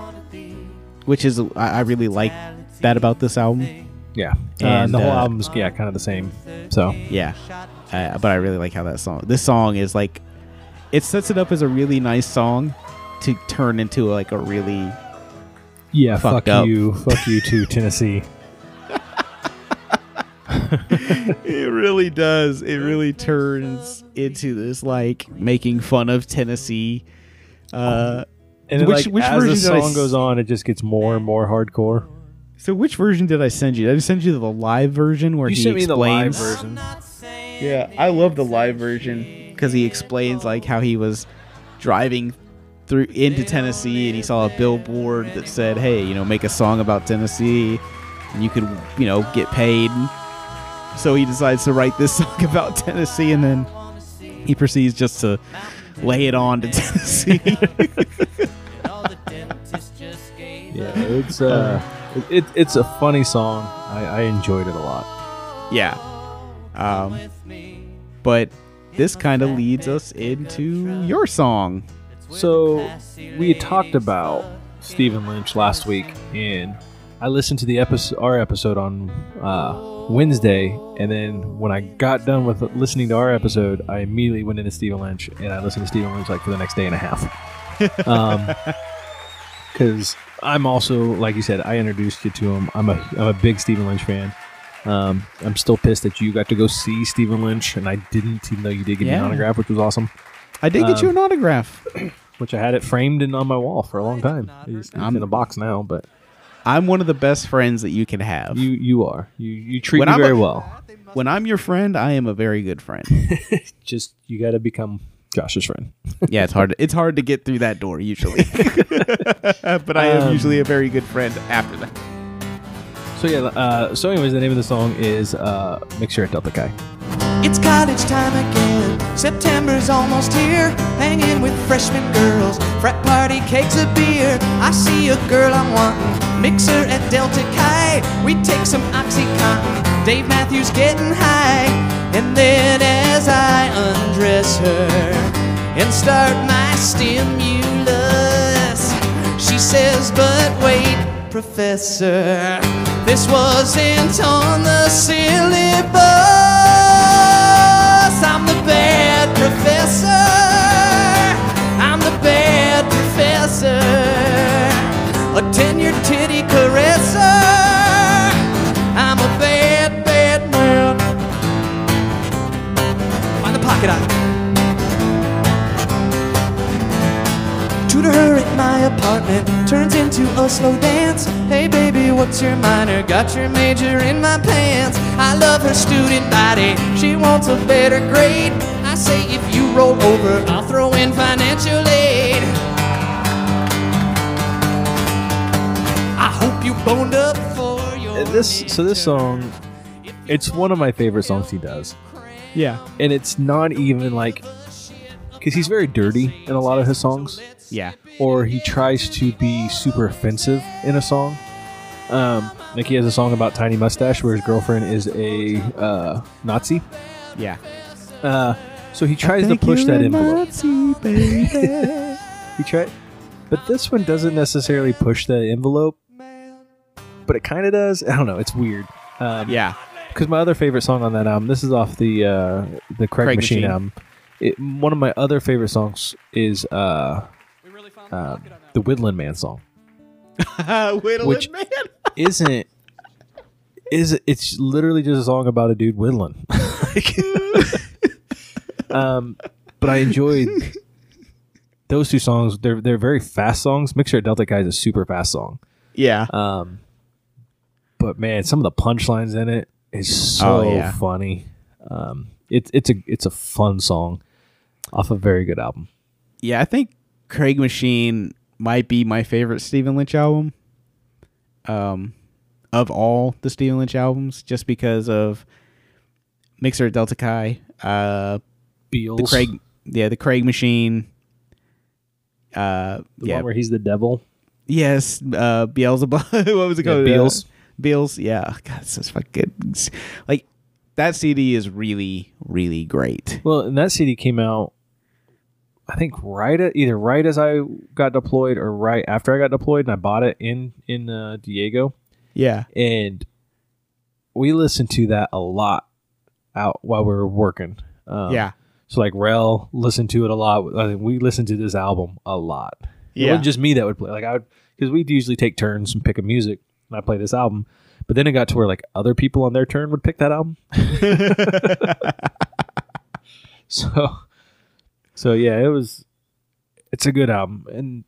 which is I, I really like that about this album. yeah. And, And the whole uh, album's yeah, kind of the same. So Yeah, uh, but I really like how that song. This song is like, it sets it up as a really nice song to turn into like a really yeah, fuck up. you, fuck you too, *laughs* Tennessee. it really does. It really turns into this like making fun of Tennessee. Uh, And then, Which- like, which as the version did song s- goes on, it just gets more and more hardcore. so which version did I send you? Did I send you the live version where You he sent me the live explains? version. Yeah, I love the live version because he explains like how he was driving through into Tennessee and he saw a billboard that said, "Hey, you know, make a song about Tennessee, and you could, you know, get paid." So he decides to write this *laughs* song about Tennessee, and then he proceeds just to lay it on to *laughs* Tennessee. *laughs* Yeah, it's uh, it, it's a funny song. I, I enjoyed it a lot. yeah, um, but this kind of leads us into your song. So we talked about Stephen Lynch last week, and I listened to the episode, our episode on uh, Wednesday, and then when I got done with listening to our episode, I immediately went into Stephen Lynch, and I listened to Stephen Lynch like for the next day and a half. *laughs* Um, because I'm also, like you said, I introduced you to him. I'm a I'm a big Stephen Lynch fan. Um, I'm still pissed that you got to go see Stephen Lynch, and I didn't, even though you did me Yeah. an autograph, which was awesome. I did get you Um, an autograph. Which I had it framed and on my wall for a long time. It's, it's I'm- in a box now, but I'm one of the best friends that you can have. you you are you you treat When me I'm very a- well. when I'm your friend, I am a very good friend. *laughs* Just you got to become Josh's friend. yeah, it's hard. It's hard to get through that door usually, *laughs* *laughs* but I am Um, usually a very good friend after that. So yeah. Uh, so anyways, the name of the song is uh, "Mixer at Delta Chi." It's college time again. September's almost here. Hanging with freshman girls. Frat party, cakes of beer. I see a girl I'm wanting. Mix her at Delta Chi. We take some Oxycontin. Dave Matthews getting high. And then as I undress her and start my stimulus, she says, but wait, Professor, this wasn't on the syllabus. Tenured titty caresser. I'm a bad, bad man. Find the pocket eye. Tutor her at my apartment turns into a slow dance. Hey baby, what's your minor? Got your major in my pants. I love her student body. She wants a better grade. I say if you roll over, I'll throw in financial boned up for your Uh, This so this song, it's one of my favorite songs he does, Yeah, and it's not even like because he's very dirty in a lot of his songs. yeah, or he tries to be super offensive in a song. Um, like he has a song about Tiny Mustache where his girlfriend is a uh, Nazi. yeah. Uh, so he tries to push that envelope. *laughs* He tried, but this one doesn't necessarily push that envelope, but it kind of does. *laughs* I don't know. It's weird. Um, yeah, because my other favorite song on that album, this is off the uh, the Craig, Craig Machine, Machine. album. It, one of my other favorite songs is uh, uh, the Woodland Man song. *laughs* Whittling Which- man. *laughs* isn't is it's literally just a song about a dude whittling. Like- um, but I enjoyed those two songs. They're they're very fast songs. Mixer at Delta Chi is a super fast song. Yeah, Um, but man, some of the punchlines in it is so Oh, yeah. funny. Um, it's it's a it's a fun song off a very good album. Yeah, I think Craig Machine might be my favorite Stephen Lynch album. Um, of all the Stephen Lynch albums, just because of Mixer at Delta Chi, uh, Beals, the Craig, yeah, the Craig Machine. Uh, the yeah, one where he's the devil. yes, uh, Beelzebub. *laughs* what was it Yeah, called? Beals. Beals. Yeah, *laughs* God, it's such fucking. Like that CD is really, really great. Well, and that CD came out, I think right at either right as I got deployed or right after I got deployed, and I bought it in in uh, Diego, Yeah, and we listened to that a lot out while we were working. Um, yeah, So like Rel listened to it a lot. I mean, we listened to this album a lot. Yeah. It wasn't just me that would play. Like I would, because we'd usually take turns and pick a music, and I play this album. But then it got to where like other people on their turn would pick that album. *laughs* *laughs* so, so yeah, it was. It's a good album, and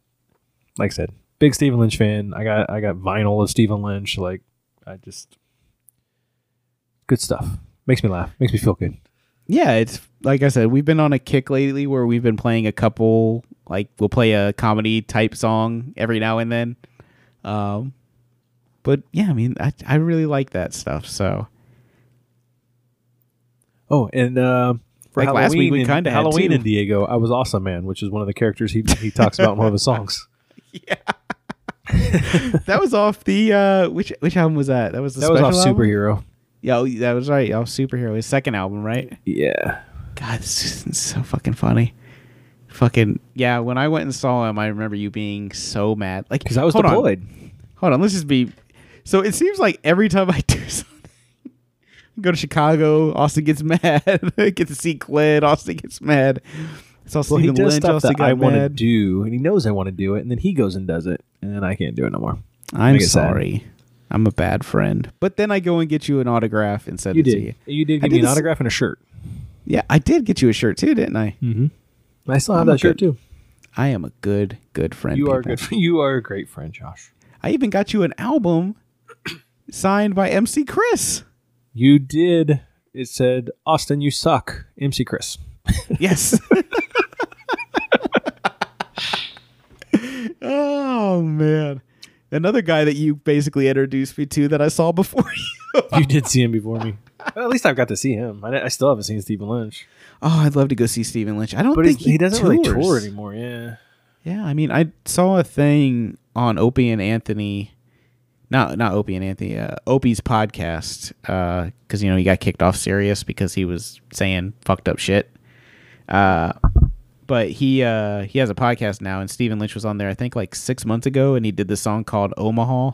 like I said, big Stephen Lynch fan. I got I got vinyl of Stephen Lynch. Like I just good stuff. Makes me laugh. Makes me feel good. yeah, it's like I said, we've been on a kick lately where we've been playing a couple like we'll play a comedy type song every now and then. Um but yeah, I mean I I really like that stuff. So Oh, and uh, for Like last week, we kinda had Halloween in Diego. I was awesome, man, which is one of the characters he he talks about in one of his *laughs* songs. Yeah. that was off the uh which which album was that? That was the that was off album? superhero. Yeah, oh, that was right. Off superhero, his second album, right? Yeah, God, this is so fucking funny. Fucking yeah, when I went and saw him, I remember you being so mad. Like because I was hold on. deployed. Hold on, let's just be. So it seems like every time I do *laughs* something, go to Chicago, Austin gets mad. *laughs* get to see Clint, Austin gets mad. Saw Well, he does Lynch, stuff Austin that I want to do, and he knows I want to do it, and then he goes and does it, and then I can't do it no more. I'm it sad. sorry. I'm a bad friend. But then I go and get you an autograph and send You it to you. You did I give me did an autograph and a shirt. Yeah, I did get you a shirt too, didn't I? Mm-hmm. I still have I'm that shirt good too. I am a good, good friend. You are good. *laughs* You are a great friend, Josh. I even got you an album signed by MC Chris. You did. It said, "Austin, you suck." MC Chris. *laughs* Yes. oh man. Another guy that you basically introduced me to that I saw before *laughs* you. you did see him before me. Well, at least I've got to see him. I, I still haven't seen Stephen Lynch, Oh, I'd love to go see Stephen Lynch. I don't but think he's- he, doesn't really tour anymore. Yeah. Yeah, I mean, I saw a thing on Opie and Anthony, not not Opie and Anthony, uh, Opie's podcast, because you know he got kicked off Sirius because he was saying fucked up shit. Uh, but he uh, he has a podcast now, and Stephen Lynch was on there I think like six months ago, and he did this song called Omaha,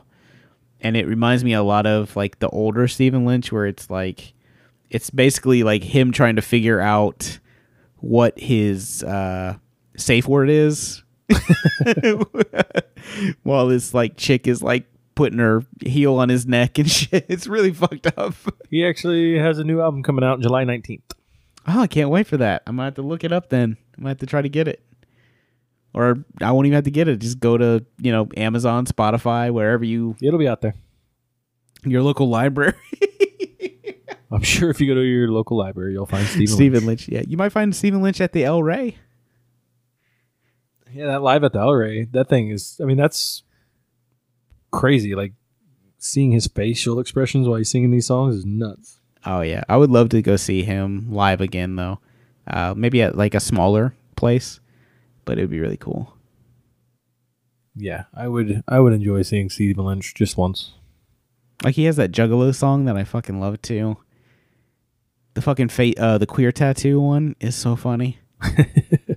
and it reminds me a lot of like the older Stephen Lynch, where it's like it's basically like him trying to figure out what his uh, safe word is *laughs* while this like chick is like putting her heel on his neck and *laughs* shit. It's really fucked up. He actually has a new album coming out July 19th. Oh, I can't wait for that. I'm gonna have to look it up then. I'm gonna have to try to get it. Or I won't even have to get it. Just go to, you know, Amazon, Spotify, wherever you It'll be out there. your local library. *laughs* I'm sure if you go to your local library, you'll find Stephen. Stephen Lynch. Lynch. Yeah. You might find Stephen Lynch at the El Rey. Yeah, that live at the El Rey, that thing is. I mean, that's crazy. Like seeing his facial expressions while he's singing these songs is nuts. Oh yeah. I would love to go see him live again though. Uh maybe at like a smaller place. But it would be really cool. Yeah, I would. I would enjoy seeing Stephen Lynch just once. Like he has that Juggalo song that I fucking love too. The fucking fate, uh, the queer tattoo one is so funny. *laughs*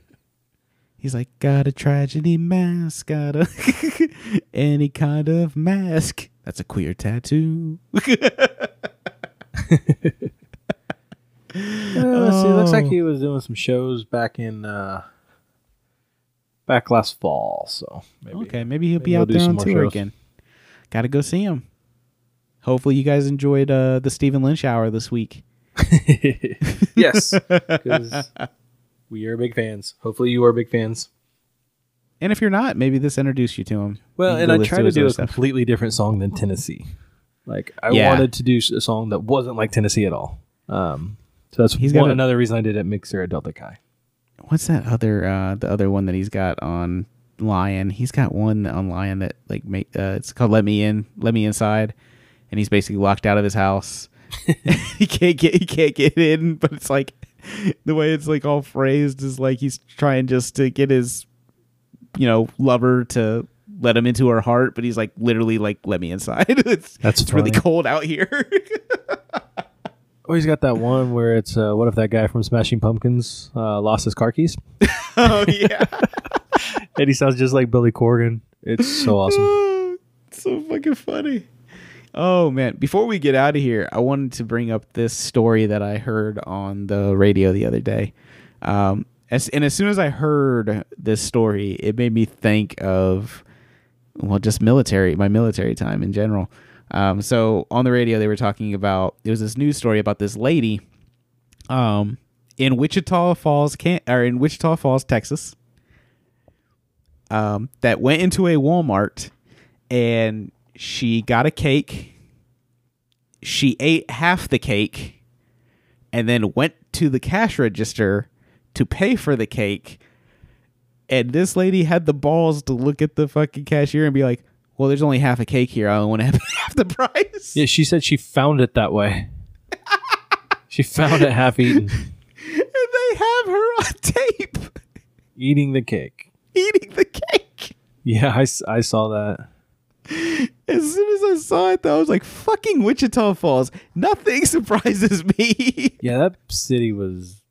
He's like, got a tragedy mask, got a *laughs* any kind of mask. That's a queer tattoo. *laughs* Uh, see, it looks like he was doing some shows back in uh back last fall. So maybe. okay, maybe he'll maybe be he'll out there on tour shows. again. Got to go see him. Hopefully, you guys enjoyed uh, the Stephen Lynch hour this week. *laughs* yes, because we are big fans. Hopefully, you are big fans. And if you're not, maybe this introduced you to him. Well, and I listen try to do a stuff. completely different song than Tennessee. Like I Yeah. wanted to do a song that wasn't like Tennessee at all. Um, so that's He's one, got a- another reason I did it mixer at Delta Chi. What's that other uh the other one that he's got on Lion? He's got one on Lion that like make uh, it's called Let Me In, Let Me Inside, and he's basically locked out of his house. *laughs* *laughs* he can't get he can't get in, but it's like *laughs* the way it's like all phrased is like he's trying just to get his you know lover to let him into her heart, but he's like literally like let me inside. *laughs* it's That's it's really cold out here. *laughs* Oh, he's got that one where it's uh, what if that guy from Smashing Pumpkins uh, lost his car keys? oh yeah. and he sounds just like Billy Corgan. It's so awesome. So fucking funny. Oh man! Before we get out of here, I wanted to bring up this story that I heard on the radio the other day. Um, as, and as soon as I heard this story, it made me think of well, just military, my military time in general. Um, so on the radio, they were talking about there was this news story about this lady, um, in Wichita Falls, can or in Wichita Falls, Texas um, that went into a Walmart and she got a cake. She ate half the cake and then went to the cash register to pay for the cake. And this lady had the balls to look at the fucking cashier and be like, well, there's only half a cake here. I don't want to have *laughs* half the price. Yeah, she said she found it that way. *laughs* she found it half eaten, And they have her on tape eating the cake. eating the cake. Yeah, I, I saw that. *laughs* As soon as I saw it, though, I was like, fucking Wichita Falls. Nothing *laughs* surprises me. Yeah, that city was.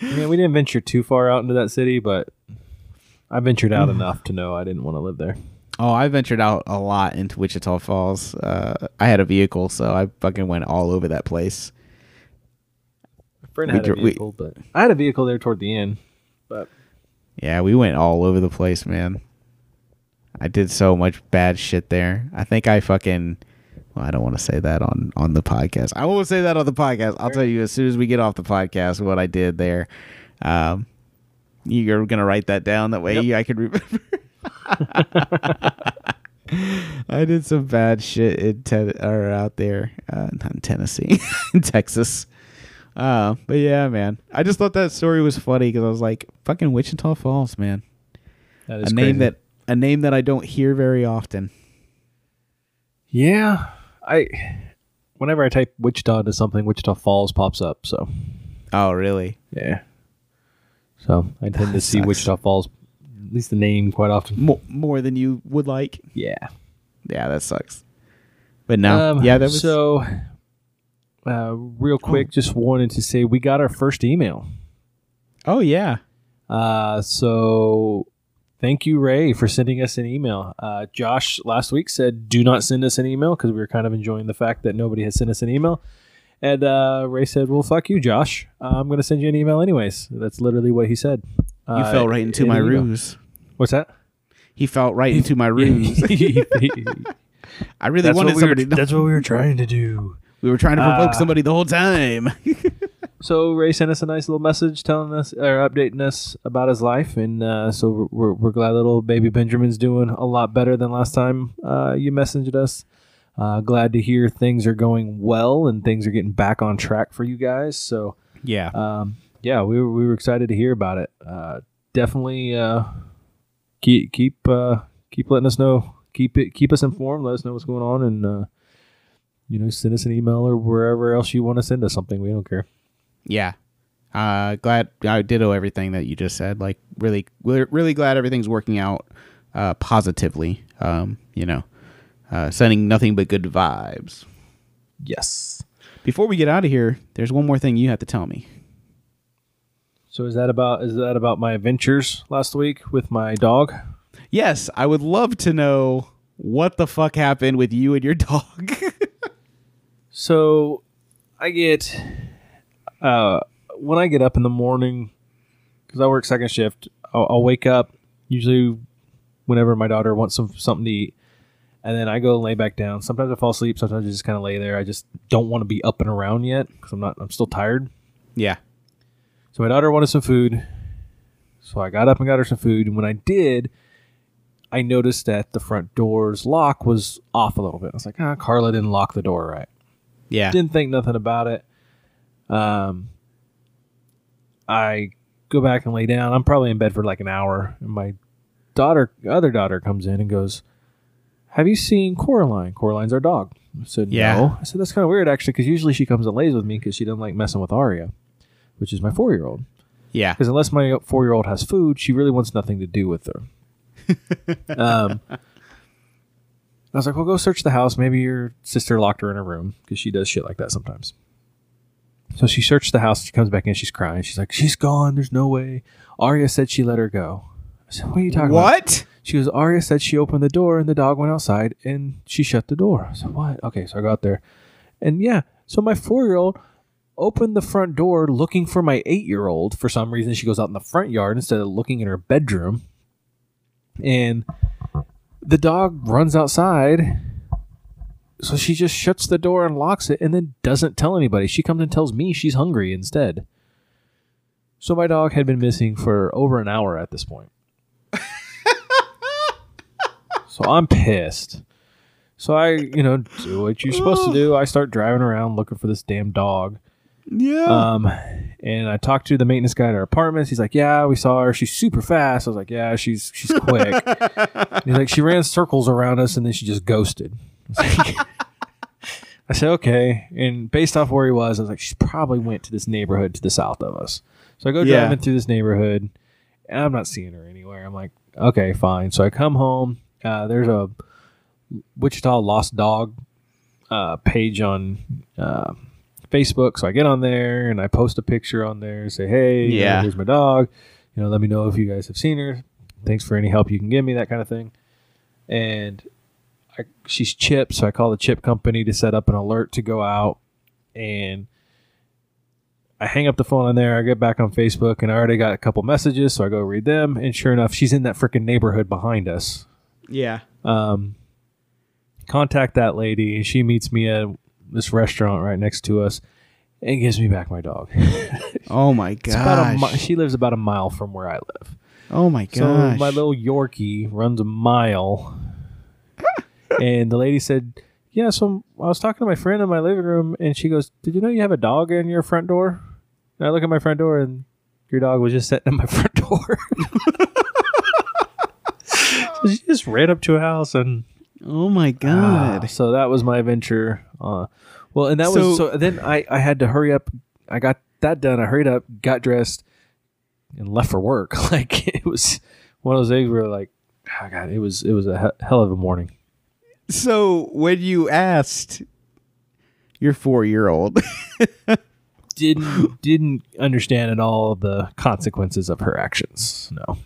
I mean, we didn't venture too far out into that city, but I ventured out enough to know I didn't want to live there. Oh, I ventured out a lot into Wichita Falls. Uh, I had a vehicle, so I fucking went all over that place. My friend We had a dr- we- vehicle, but I had a vehicle there toward the end. But Yeah, we went all over the place, man. I did so much bad shit there. I think I fucking. Well, I don't want to say that on on the podcast. I won't say that on the podcast. I'll tell you as soon as we get off the podcast what I did there. Um, you're gonna write that down that way I can remember. *laughs* I did some bad shit in ten- or out there, uh, not in Tennessee, *laughs* in Texas. Uh, but yeah, man, I just thought that story was funny because I was like, "Fucking Wichita Falls, man." that a is name crazy. that a name that I don't hear very often. Yeah, I. Whenever I type Wichita into something, Wichita Falls pops up. So Oh, really? yeah. So I tend to see sucks. Wichita Falls, at least the name, quite often. More, more than you would like. Yeah. Yeah, that sucks. But no, Um, yeah, that was so. Uh, real quick, just wanted to say we got our first email. Oh yeah, Uh, so thank you, Ray, for sending us an email. Uh, Josh last week said, "Do not send us an email" because we were kind of enjoying the fact that nobody had sent us an email. And uh, Ray said, "Well, fuck you, Josh. Uh, I'm going to send you an email anyways." That's literally what he said. you Uh, fell right into in my email. ruse. What's that? He fell right *laughs* into my ruse. *laughs* I really that's, what wanted we were, somebody. to- that's what we were trying to do. we were trying to provoke Uh, somebody the whole time. *laughs* So Ray sent us a nice little message telling us or updating us about his life, and uh, so we're, we're glad little baby Benjamin's doing a lot better than last time uh, you messaged us. Uh, glad to hear things are going well and things are getting back on track for you guys. So yeah, um, yeah, we were, we were excited to hear about it. Uh, definitely uh, keep keep uh, keep letting us know. Keep it keep us informed. Let us know what's going on, and uh, you know send us an email or wherever else you want to send us something. We don't care. Yeah. Uh, glad I ditto everything that you just said. Like really, we're really glad everything's working out uh, positively. Um, you know, uh, sending nothing but good vibes. Yes. Before we get out of here, there's one more thing you have to tell me. So is that about is that about my adventures last week with my dog? Yes, I would love to know what the fuck happened with you and your *laughs* dog. So I get uh when I get up in the morning because I work second shift, I'll, I'll wake up usually whenever my daughter wants some something to eat, and then I go and lay back down. Sometimes I fall asleep. Sometimes I just kind of lay there. I just don't want to be up and around yet because I'm not. I'm still tired. yeah. So my daughter wanted some food. So I got up and got her some food. And when I did, I noticed that the front door's lock was off a little bit. I was like, ah, Carla didn't lock the door right. Yeah. Didn't think nothing about it. Um, I go back and lay down. I'm probably in bed for like an hour, and my daughter, other daughter, comes in and goes, "Have you seen Coraline? Coraline's our dog." I said, Yeah. "No." I said, "That's kind of weird, actually, because usually she comes and lays with me because she doesn't like messing with Aria, which is my four year old. Yeah. Because unless my four year old has food, she really wants nothing to do with her." *laughs* um, I was like, "Well, go search the house. Maybe your sister locked her in her room because she does shit like that sometimes." So she searched the house. She comes back in. She's crying. She's like, "She's gone. There's no way." Arya said she let her go. I said, "What are you talking about?" What? She goes, Arya said she opened the door and the dog went outside and she shut the door. I said, What? Okay, so I got there. And yeah, so my four year old opened the front door looking for my eight year old. For some reason, she goes out in the front yard instead of looking in her bedroom. And the dog runs outside. So she just shuts the door and locks it and then doesn't tell anybody. She comes and tells me she's hungry instead. So my dog had been missing for over an hour at this point. *laughs* So I'm pissed. So I, you know, do what you're supposed to do. I start driving around looking for this damn dog. Yeah. Um, and I talked to the maintenance guy at our apartments. He's like, "Yeah, we saw her. She's super fast." I was like, "Yeah, she's she's quick." *laughs* He's like, "She ran circles around us and then she just ghosted." *laughs* I, like- I said, "Okay." And based off where he was, I was like, "She probably went to this neighborhood to the south of us." So I go Yeah. driving through this neighborhood, and I'm not seeing her anywhere. I'm like, "Okay, fine." So I come home. Uh, there's a Wichita Lost Dog uh, page on uh, Facebook. So I get on there and I post a picture on there. Say, hey, you know, Yeah. here's my dog. You know, let me know if you guys have seen her. Thanks for any help you can give me, that kind of thing. And I, she's chipped, so I call the chip company to set up an alert to go out. And I hang up the phone on there. I get back on Facebook, and I already got a couple messages, so I go read them. And sure enough, she's in that freaking neighborhood behind us yeah. um, contact that lady, and she meets me at this restaurant right next to us, and gives me back my dog. *laughs* Oh my gosh. mi- she lives about a mile from where I live. oh my gosh. So my little Yorkie runs a mile, and the lady said, "Yeah." So I was talking to my friend in my living room, and she goes, "Did you know you have a dog in your front door?" And I look at my front door, and your dog was just sitting at my *laughs* front door. so she just ran up to a house and oh my Ah, god. so that was my adventure. Uh, well, and that So- was so. Then I I had to hurry up. I got that done. I hurried up, got dressed, and left for work. *laughs* Like it was one of those days where like, oh God, it was it was a he- hell of a morning. So when you asked your four year old, *laughs* Didn't didn't understand at all the consequences of her actions. No,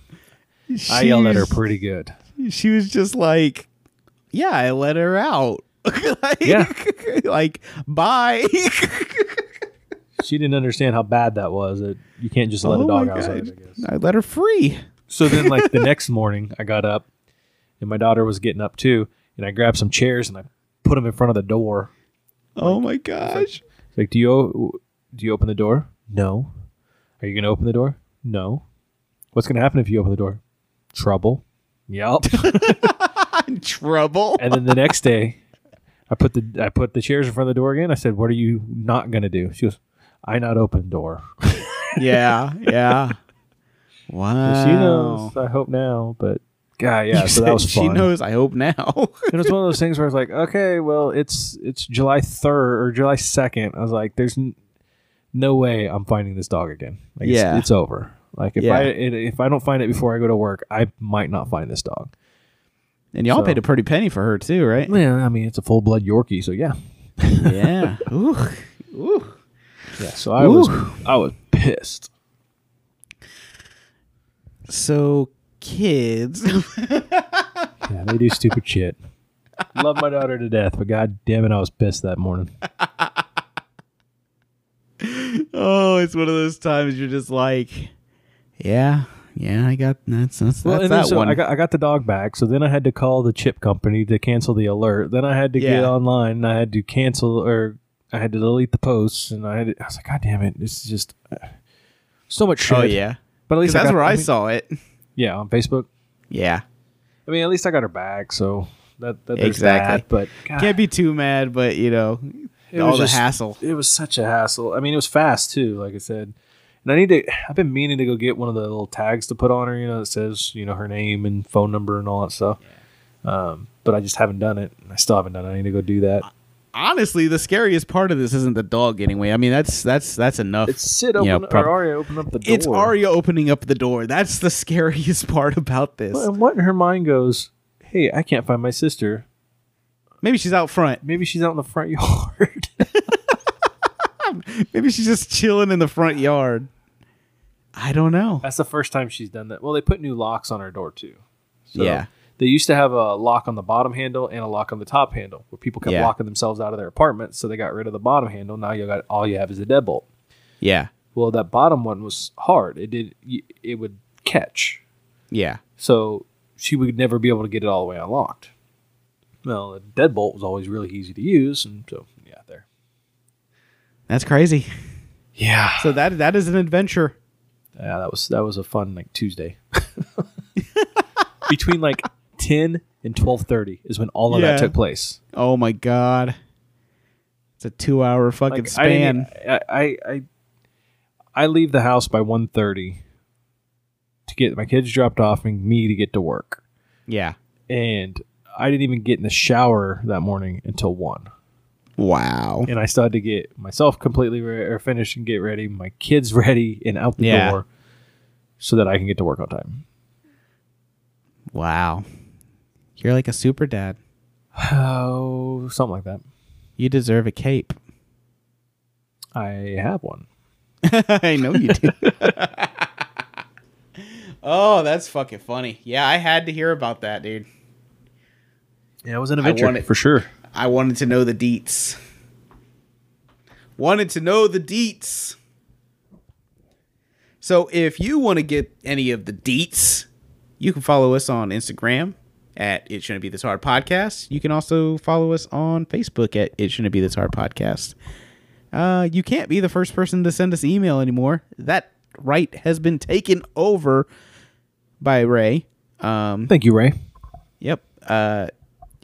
I yelled at her pretty good. she was just like, "Yeah, I let her out." *laughs* like, Yeah. *laughs* like bye. She didn't understand how bad that was. That you can't just let Oh a dog outside. I guess. I let her free. So then, like the next morning, I got up, and my daughter was getting up too, and I grabbed some chairs and I put them in front of the door. Oh my gosh. It's like, do you do you open the door? No. Are you gonna open the door? No. What's gonna happen if you open the door? Trouble. Yep. *laughs* Trouble. and then the next day, I put the I put the chairs in front of the door again. I said, "What are you not gonna do?" She goes, "I not open door." *laughs* yeah, yeah. Wow. She knows. I hope now, but God, yeah. You so *laughs* that was fun. She knows. I hope now. it was one of those things where I was like, okay, well, it's it's July third or July second. I was like, there's n- no way I'm finding this dog again. Like, it's- Yeah. it's, over. Like if Yeah. I it, if I don't find it before I go to work, I might not find this dog. and y'all So- paid a pretty penny for her too, right? Yeah, I mean it's a full blood Yorkie, so yeah, yeah. *laughs* Ooh. Ooh. yeah. So I was I was pissed. So kids. *laughs* Yeah, they do stupid shit. Love my daughter to death, but god damn it, I was pissed that morning. oh, it's one of those times you're just like, yeah, yeah, I got that's that's, Well, that's that so one. I got I got the dog back, so then I had to call the chip company to cancel the alert. Then I had to get Yeah. online and I had to cancel or I had to delete the posts, and I had to, I was like, God damn it, this is just uh, so much shit. oh yeah, but at least I that's got- where I, mean, saw it. Yeah, on Facebook. Yeah, I mean, at least I got her back, so that, that Exactly. that. But God, Can't be too mad, but you know, It all was the just- hassle. it was such a hassle. I mean, it was fast too, like I said. And I need to. I've been meaning to go get one of the little tags to put on her. You know, that says you know her name and phone number and all that stuff. Um, but I just haven't done it. I still haven't done it. I need to go do that. Honestly, the scariest part of this isn't the dog anyway. I mean, that's that's that's enough. It's Sid you open know, prob- or Arya open up the door. It's Arya opening up the door. That's the *laughs* scariest part about this. And what in her mind goes? Hey, I can't find my sister. Maybe she's out front. Maybe she's out in the front *laughs* yard. *laughs* Maybe she's just chilling in the front yard. I don't know. That's the first time she's done that. Well, they put new locks on her door too. So Yeah. They used to have a lock on the bottom handle and a lock on the top handle, where people kept Yeah. locking themselves out of their apartments. So they got rid of the bottom handle. Now you got all you have is a deadbolt. Yeah. Well, that bottom one was hard. It did. It would catch. Yeah. So she would never be able to get it all the way unlocked. Well, the deadbolt was always really easy to use, and so yeah, there. That's crazy. Yeah, So that that is an adventure. yeah, that was that was a fun like Tuesday. *laughs* Between like ten and twelve thirty is when all of Yeah. that took place. Oh my god. It's a two hour fucking Like, I, didn't- span. I, I I I leave the house by 1.30 to get my kids dropped off and me to get to work, yeah. and I didn't even get in the shower that morning until one. Wow. and I still had to get myself completely re- or finished and get ready, my kids *laughs* ready and out the Yeah. door, so that I can get to work on time. Wow. You're like a super dad. Oh, something like that. You deserve a cape. I have one. *laughs* I know you do. *laughs* oh, that's fucking funny. Yeah, I had to hear about that, dude. Yeah, it was an adventure want it. for sure. I wanted to know the deets. Wanted to know the deets. So if you want to get any of the deets, you can follow us on Instagram at It Shouldn't Be This Hard Podcast. You can also follow us on Facebook at It Shouldn't Be This Hard Podcast. Uh, you can't be the first person to send us email anymore. That right has been taken over by Ray. Um, Thank you, Ray. Yep. Uh,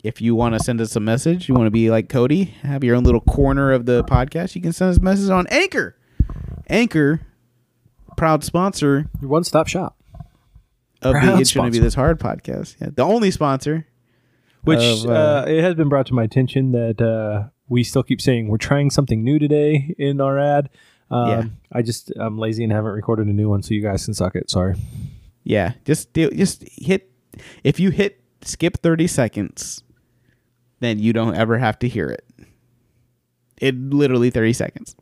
if you want to send us a message, you want to be like Cody, have your own little corner of the podcast, you can send us a message on Anchor. Anchor, proud sponsor Your one-stop shop, of Proud the It Shouldn't Be. This Hard podcast. Yeah, the only sponsor. which Of, uh, uh, it has been brought to my attention that uh, we still keep saying we're trying something new today in our ad. Um, Yeah. I just I'm lazy and haven't recorded a new one, so you guys can suck it. Sorry. Yeah, just do, just hit. If you hit skip thirty seconds, then you don't ever have to hear it. It literally thirty seconds.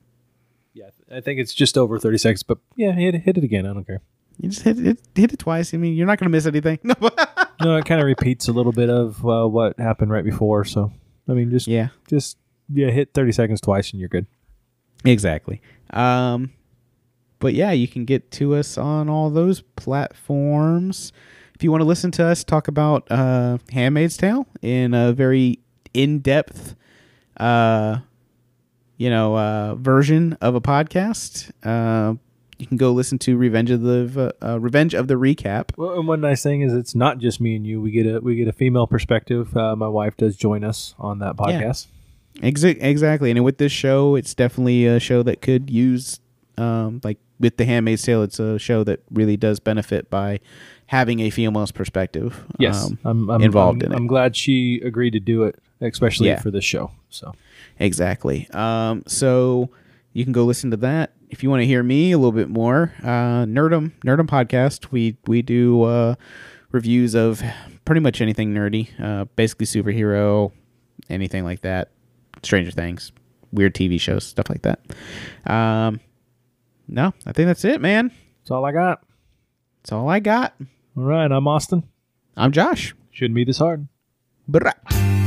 Yeah, I think it's just over 30 seconds, but yeah, hit hit it again. I don't care. You just hit it, hit it twice. I mean, you're not gonna miss anything. No. *laughs* No, it kind of repeats a little bit of uh, what happened right before. So, I mean, just yeah. just yeah, hit 30 seconds twice and you're good. Exactly. Um, but yeah, you can get to us on all those platforms. If you want to listen to us talk about uh, Handmaid's Tale in a very in-depth, uh, you know, uh, version of a podcast, uh, you can go listen to Revenge of the uh, Revenge of the Recap. Well, and one nice thing is it's not just me and you. We get a we get a female perspective. Uh, my wife does join us on that podcast. Exa- exactly. And with this show, it's definitely a show that could use, um, like with The Handmaid's Tale, it's a show that really does benefit by having a female's perspective. Yes, Um, I'm, I'm involved I'm, in it. I'm glad she agreed to do it, especially Yeah. for this show. So exactly. Um, so you can go listen to that. If you want to hear me a little bit more, uh, Nerdum, Nerdum podcast, we, we do, uh, reviews of pretty much anything nerdy, uh, basically superhero, anything like that, Stranger Things, weird TV shows, stuff like that. Um, no, I think that's it, man. that's all I got. That's all I got. All right, I'm Austin. I'm Josh. Shouldn't be this hard. Brah.